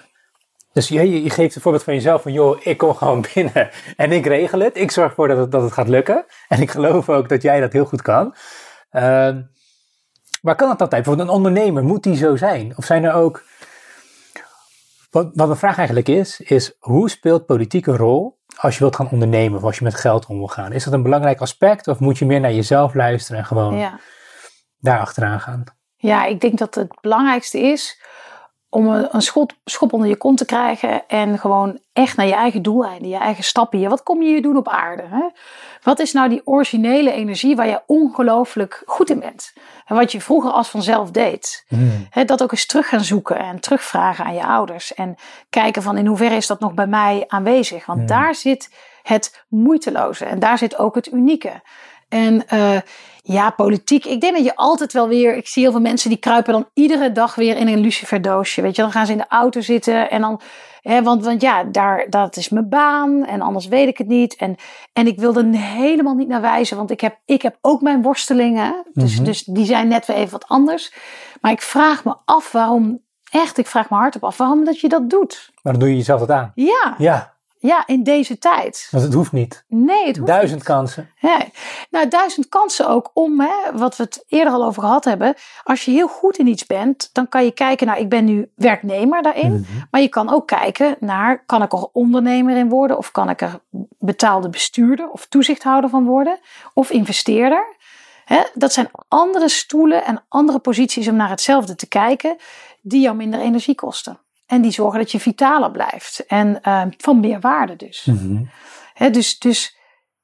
Dus je, je geeft een voorbeeld van jezelf van joh, ik kom gewoon binnen en ik regel het. Ik zorg ervoor dat het, dat het gaat lukken. En ik geloof ook dat jij dat heel goed kan. Ehm, maar kan het altijd? Bijvoorbeeld een ondernemer, moet die zo zijn? Of zijn er ook... Wat, wat mijn vraag eigenlijk is, is hoe speelt politiek een rol als je wilt gaan ondernemen of als je met geld om wil gaan? Is dat een belangrijk aspect of moet je meer naar jezelf luisteren en gewoon ja. daar achteraan gaan? ja, ik denk dat het belangrijkste is om een, schot, schop onder je kont te krijgen en gewoon echt naar je eigen doeleinden, je eigen stappen hier. Wat kom je hier doen op aarde? Hè? Wat is nou die originele energie waar je ongelooflijk goed in bent? En wat je vroeger als vanzelf deed. Hmm. Hè, dat ook eens terug gaan zoeken en terugvragen aan je ouders. En kijken van in hoeverre is dat nog bij mij aanwezig? Want Hmm. daar zit het moeiteloze en daar zit ook het unieke. En eh, ja, politiek. Ik denk dat je altijd wel weer. Ik zie heel veel mensen die kruipen dan iedere dag weer in een luciferdoosje. Weet je, dan gaan ze in de auto zitten en dan. Hè, want, want ja, daar, dat is mijn baan en anders weet ik het niet. En, en ik wil er helemaal niet naar wijzen, want ik heb, ik heb ook mijn worstelingen. Dus, Mhm. dus die zijn net weer even wat anders. Maar ik vraag me af waarom. Echt, ik vraag me hardop af waarom dat je dat doet. Maar dan doe je jezelf dat aan. Ja, Ja, ja in deze tijd. want het hoeft niet. Nee, het hoeft Duizend niet. kansen. Ja, nou, duizend kansen ook om, hè, wat we het eerder al over gehad hebben. Als je heel goed in iets bent, dan kan je kijken, nou, ik ben nu werknemer daarin. Mhm. Maar je kan ook kijken naar, kan ik er ondernemer in worden? Of kan ik er betaalde bestuurder of toezichthouder van worden? Of investeerder? Hè, dat zijn andere stoelen en andere posities om naar hetzelfde te kijken, die jou minder energie kosten. En die zorgen dat je vitaler blijft. En eh, van meer waarde dus. Hè, dus, dus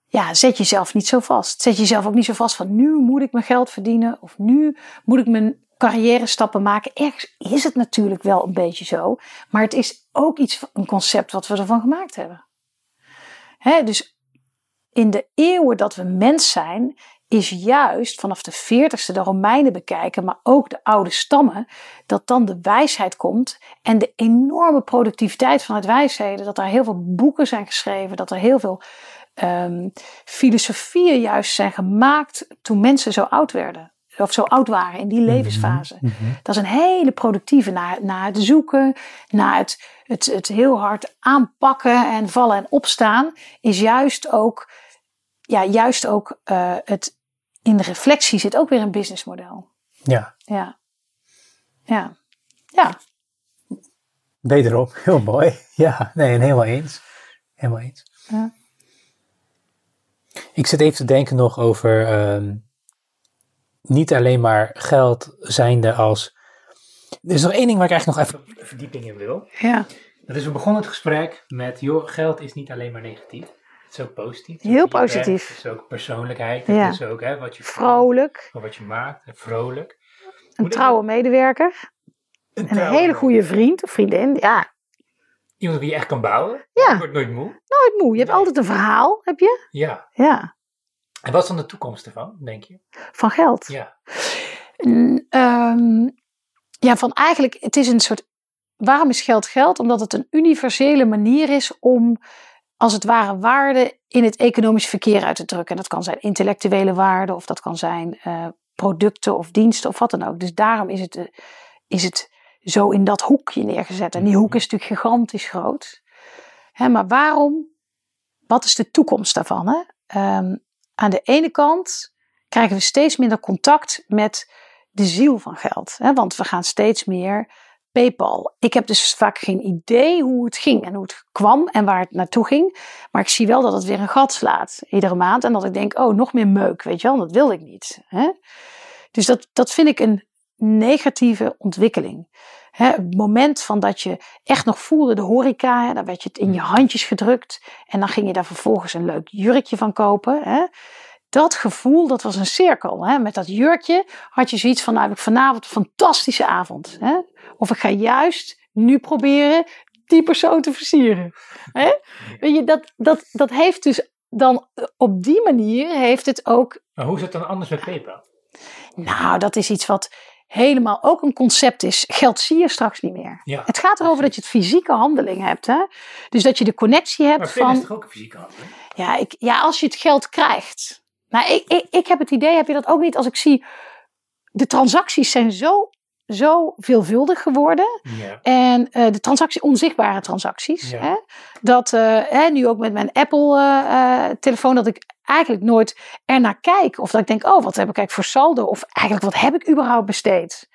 ja, zet jezelf niet zo vast. Zet jezelf ook niet zo vast van nu moet ik mijn geld verdienen. Of nu moet ik mijn carrière stappen maken. Ergens is het natuurlijk wel een beetje zo. Maar het is ook iets, een concept wat we ervan gemaakt hebben. Hè, dus in de eeuwen dat we mens zijn, is juist vanaf de 40ste de Romeinen bekijken, maar ook de oude stammen, dat dan de wijsheid komt en de enorme productiviteit van het wijsheden, dat er heel veel boeken zijn geschreven, dat er heel veel ehm, filosofieën juist zijn gemaakt toen mensen zo oud werden. Of zo oud waren in die levensfase. Mhm. Dat is een hele productieve naar, naar het zoeken, naar het, het, het heel hard aanpakken en vallen en opstaan. Is juist ook, ja, juist ook eh, het, in de reflectie zit ook weer een businessmodel. Ja, Ja. Ja. Ja. wederom. Heel mooi. Ja, nee, en helemaal eens. Helemaal eens. Ja. Ik zit even te denken nog over ehm, niet alleen maar geld zijnde als... Er is nog één ding waar ik eigenlijk nog even verdieping in wil. ja. Dat is, we begonnen het gesprek met, joh, geld is niet alleen maar negatief. Het is ook positief. Heel positief. bent, Het is ook persoonlijkheid. Ja. Het is ook hè, wat je Vrolijk. Wat je maakt. Vrolijk. Een Moet trouwe medewerker. Een, Een hele goede vriend of vriendin. Ja. Iemand die je echt kan bouwen. Ja. Je wordt nooit moe. Nooit moe. Je hebt Nee. altijd een verhaal, heb je? Ja. Ja. En wat is dan de toekomst ervan, denk je? Van geld. Ja. Ehm, ja, van eigenlijk, het is een soort. Waarom is geld geld? Omdat het een universele manier is om, als het ware, waarde in het economisch verkeer uit te drukken. En dat kan zijn intellectuele waarde, of dat kan zijn eh, producten of diensten, of wat dan ook. Dus daarom is het, eh, is het zo in dat hoekje neergezet. En die hoek is natuurlijk gigantisch groot. Hè, maar waarom? Wat is de toekomst daarvan? Hè? Ehm, aan de ene kant krijgen we steeds minder contact met de ziel van geld. Hè? Want we gaan steeds meer PayPal. Ik heb dus vaak geen idee hoe het ging en hoe het kwam en waar het naartoe ging. Maar ik zie wel dat het weer een gat slaat iedere maand. En dat ik denk, oh, nog meer meuk, weet je wel. Dat wil ik niet. Hè? Dus dat, dat vind ik een negatieve ontwikkeling. Hè, het moment van dat je echt nog voelde de horeca, hè, dan werd je het in je handjes gedrukt. En dan ging je daar vervolgens een leuk jurkje van kopen. Hè. Dat gevoel, dat was een cirkel. Hè. Met dat jurkje had je zoiets van, nou heb ik vanavond een fantastische avond. Hè. Of ik ga juist nu proberen die persoon te versieren. Hè. Weet je, dat, dat, dat heeft dus dan op die manier heeft het ook Maar hoe is het dan anders met PayPal? nou, dat is iets wat helemaal ook een concept is. Geld zie je straks niet meer. Ja. Het gaat erover dat je het fysieke handeling hebt. Hè? Dus dat je de connectie hebt Maar PayPal is van. toch ook een fysieke handeling? Ja, ik, ja, als je het geld krijgt. Maar ik, ik, ik heb het idee, heb je dat ook niet als ik zie. De transacties zijn zo, zo veelvuldig geworden. Ja. En eh, de transactie, onzichtbare transacties. Ja. Hè? Dat eh, hè, nu ook met mijn Apple-telefoon, dat ik eigenlijk nooit ernaar kijk. Of dat ik denk, oh, wat heb ik eigenlijk voor saldo? Of eigenlijk, wat heb ik überhaupt besteed?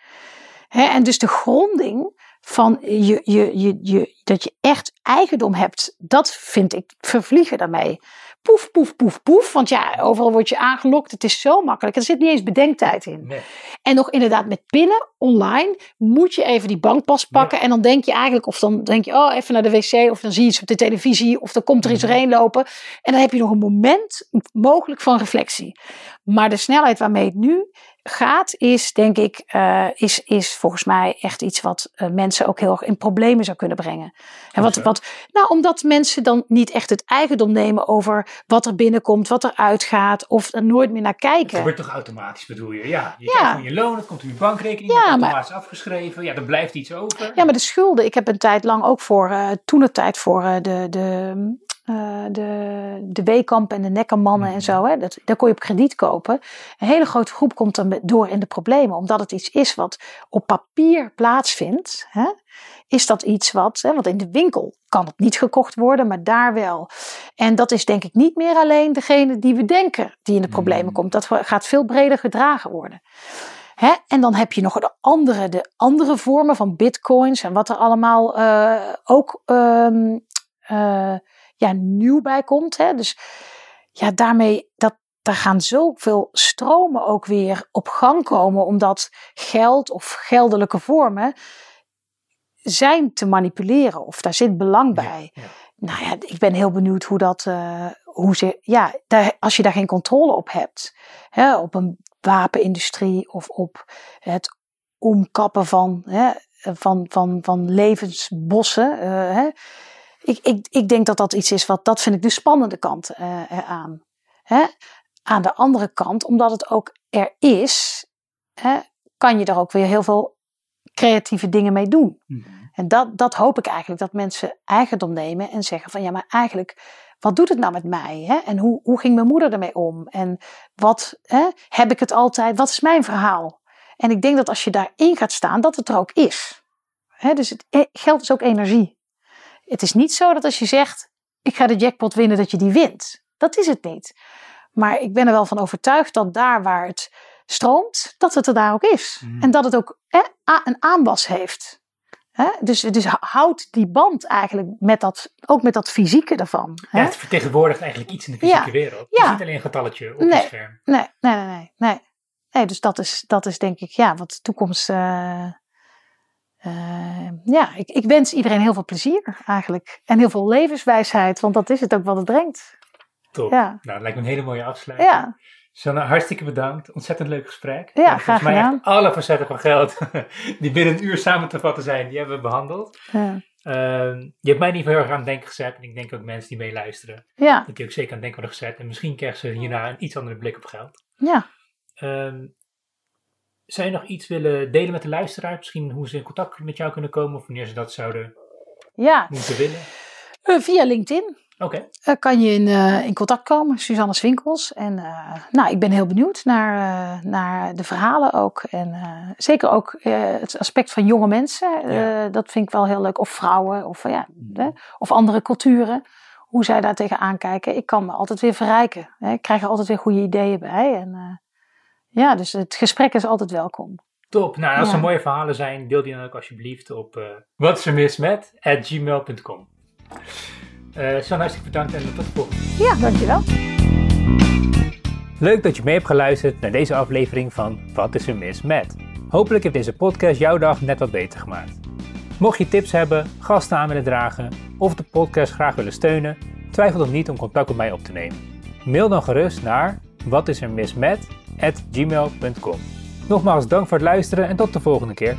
Hè? En dus de gronding van je, je, je, je, dat je echt eigendom hebt, dat vind ik vervliegen daarmee. Poef, poef, poef, poef. Want ja, overal word je aangelokt. Het is zo makkelijk. Er zit niet eens bedenktijd in. Nee. En nog inderdaad met pinnen, online, moet je even die bankpas pakken. En dan denk je eigenlijk, of dan denk je, oh, even naar de wc. Of dan zie je iets op de televisie. Of dan komt er iets doorheen lopen. En dan heb je nog een moment mogelijk van reflectie. Maar de snelheid waarmee het nu gaat, is denk ik, eh, is, is volgens mij echt iets wat eh, mensen ook heel erg in problemen zou kunnen brengen. En wat, wat, nou, omdat mensen dan niet echt het eigendom nemen over wat er binnenkomt, wat er uitgaat, of er nooit meer naar Het kijken. gebeurt toch automatisch, bedoel je? Ja, je Ja. krijgt gewoon je loon, het komt op je bankrekening, Ja, het wordt maar- automatisch afgeschreven. Ja, er blijft iets over. Ja, maar de schulden. Ik heb een tijd lang ook voor, eh toen de tijd voor de, de, eh, de, de Weekamp en de Nekkermannen Mhm. en zo. Hè, dat, daar kon je op krediet kopen. Een hele grote groep komt dan door in de problemen. Omdat het iets is wat op papier plaatsvindt. Hè, is dat iets wat, hè, want in de winkel kan het niet gekocht worden, maar daar wel. En dat is denk ik niet meer alleen degene die we denken die in de problemen Mhm. komt. Dat gaat veel breder gedragen worden. Hè? En dan heb je nog de andere, de andere vormen van bitcoins en wat er allemaal eh, ook ehm, eh, ja, nieuw bij komt. Hè? Dus ja, daarmee, dat, daar gaan zoveel stromen ook weer op gang komen, omdat geld of geldelijke vormen zijn te manipuleren of daar zit belang bij. Ja, ja. Nou ja, ik ben heel benieuwd hoe dat, eh, hoe ze, ja, daar, als je daar geen controle op hebt, hè, op een wapenindustrie of op het omkappen van, hè, van, van, van levensbossen. eh, hè. Ik, ik, ik denk dat dat iets is wat, dat vind ik de spannende kant eh, eraan. Hè. Aan de andere kant, omdat het ook er is, hè, kan je er ook weer heel veel creatieve dingen mee doen. Mhm. En dat, dat hoop ik eigenlijk, dat mensen eigendom nemen en zeggen van ja, maar eigenlijk, wat doet het nou met mij? Hè? En hoe, hoe ging mijn moeder ermee om? En wat hè, heb ik het altijd? Wat is mijn verhaal? En ik denk dat als je daarin gaat staan, dat het er ook is. Hè? Dus het, eh, geld is ook energie. Het is niet zo dat als je zegt, ik ga de jackpot winnen, dat je die wint. Dat is het niet. Maar ik ben er wel van overtuigd dat daar waar het stroomt, dat het er daar ook is. Mhm. En dat het ook hè, een aanwas heeft. Hè? Dus, dus houd die band eigenlijk met dat, ook met dat fysieke ervan. Hè? Ja, het vertegenwoordigt eigenlijk iets in de fysieke Ja. wereld. Het is niet alleen een getalletje op Nee. je scherm. Nee, nee, nee, nee. nee. nee dus dat is, dat is denk ik, ja, wat de toekomst. eh, eh, ja, ik, ik wens iedereen heel veel plezier eigenlijk. En heel veel levenswijsheid, want dat is het ook wat het brengt. Top. Ja. Nou, dat lijkt me een hele mooie afsluiting. Ja, Sanne, hartstikke bedankt. Ontzettend leuk gesprek. Ja, En volgens graag mij gedaan. echt alle facetten van geld die binnen een uur samen te vatten zijn, die hebben we behandeld. ja, Ehm, je hebt mij niet heel erg aan het denken gezet. En ik denk ook mensen die meeluisteren, ja, dat die ook zeker aan het denken worden gezet. En misschien krijgen ze hierna een iets andere blik op geld. ja. Ehm, zou je nog iets willen delen met de luisteraar? Misschien hoe ze in contact met jou kunnen komen of wanneer ze dat zouden ja. moeten willen? Eh, via LinkedIn Oké, eh, kan je in, eh, in contact komen, Suzanne Swinkels. En nou, ik ben heel benieuwd naar, naar de verhalen ook. En zeker ook het aspect van jonge mensen. Ja. dat vind ik wel heel leuk. Of vrouwen, of, ja, hè, of andere culturen. Hoe zij daar tegenaan kijken. Ik kan me altijd weer verrijken. Hè. Ik krijg er altijd weer goede ideeën bij. En ja, dus het gesprek is altijd welkom. top. Nou, als Ja. er mooie verhalen zijn, deel die dan ook alsjeblieft op uh, wat is er mis met at gmail.com. Uh, Sanne, hartstikke bedankt en tot de volgende. Ja, dankjewel. Leuk dat je mee hebt geluisterd naar deze aflevering van Wat is er mis met? Hopelijk heeft deze podcast jouw dag net wat beter gemaakt. Mocht je tips hebben, gasten aan willen dragen of de podcast graag willen steunen, twijfel dan niet om contact met mij op te nemen. Mail dan gerust naar watisermismet@gmail.com. Nogmaals dank voor het luisteren en tot de volgende keer.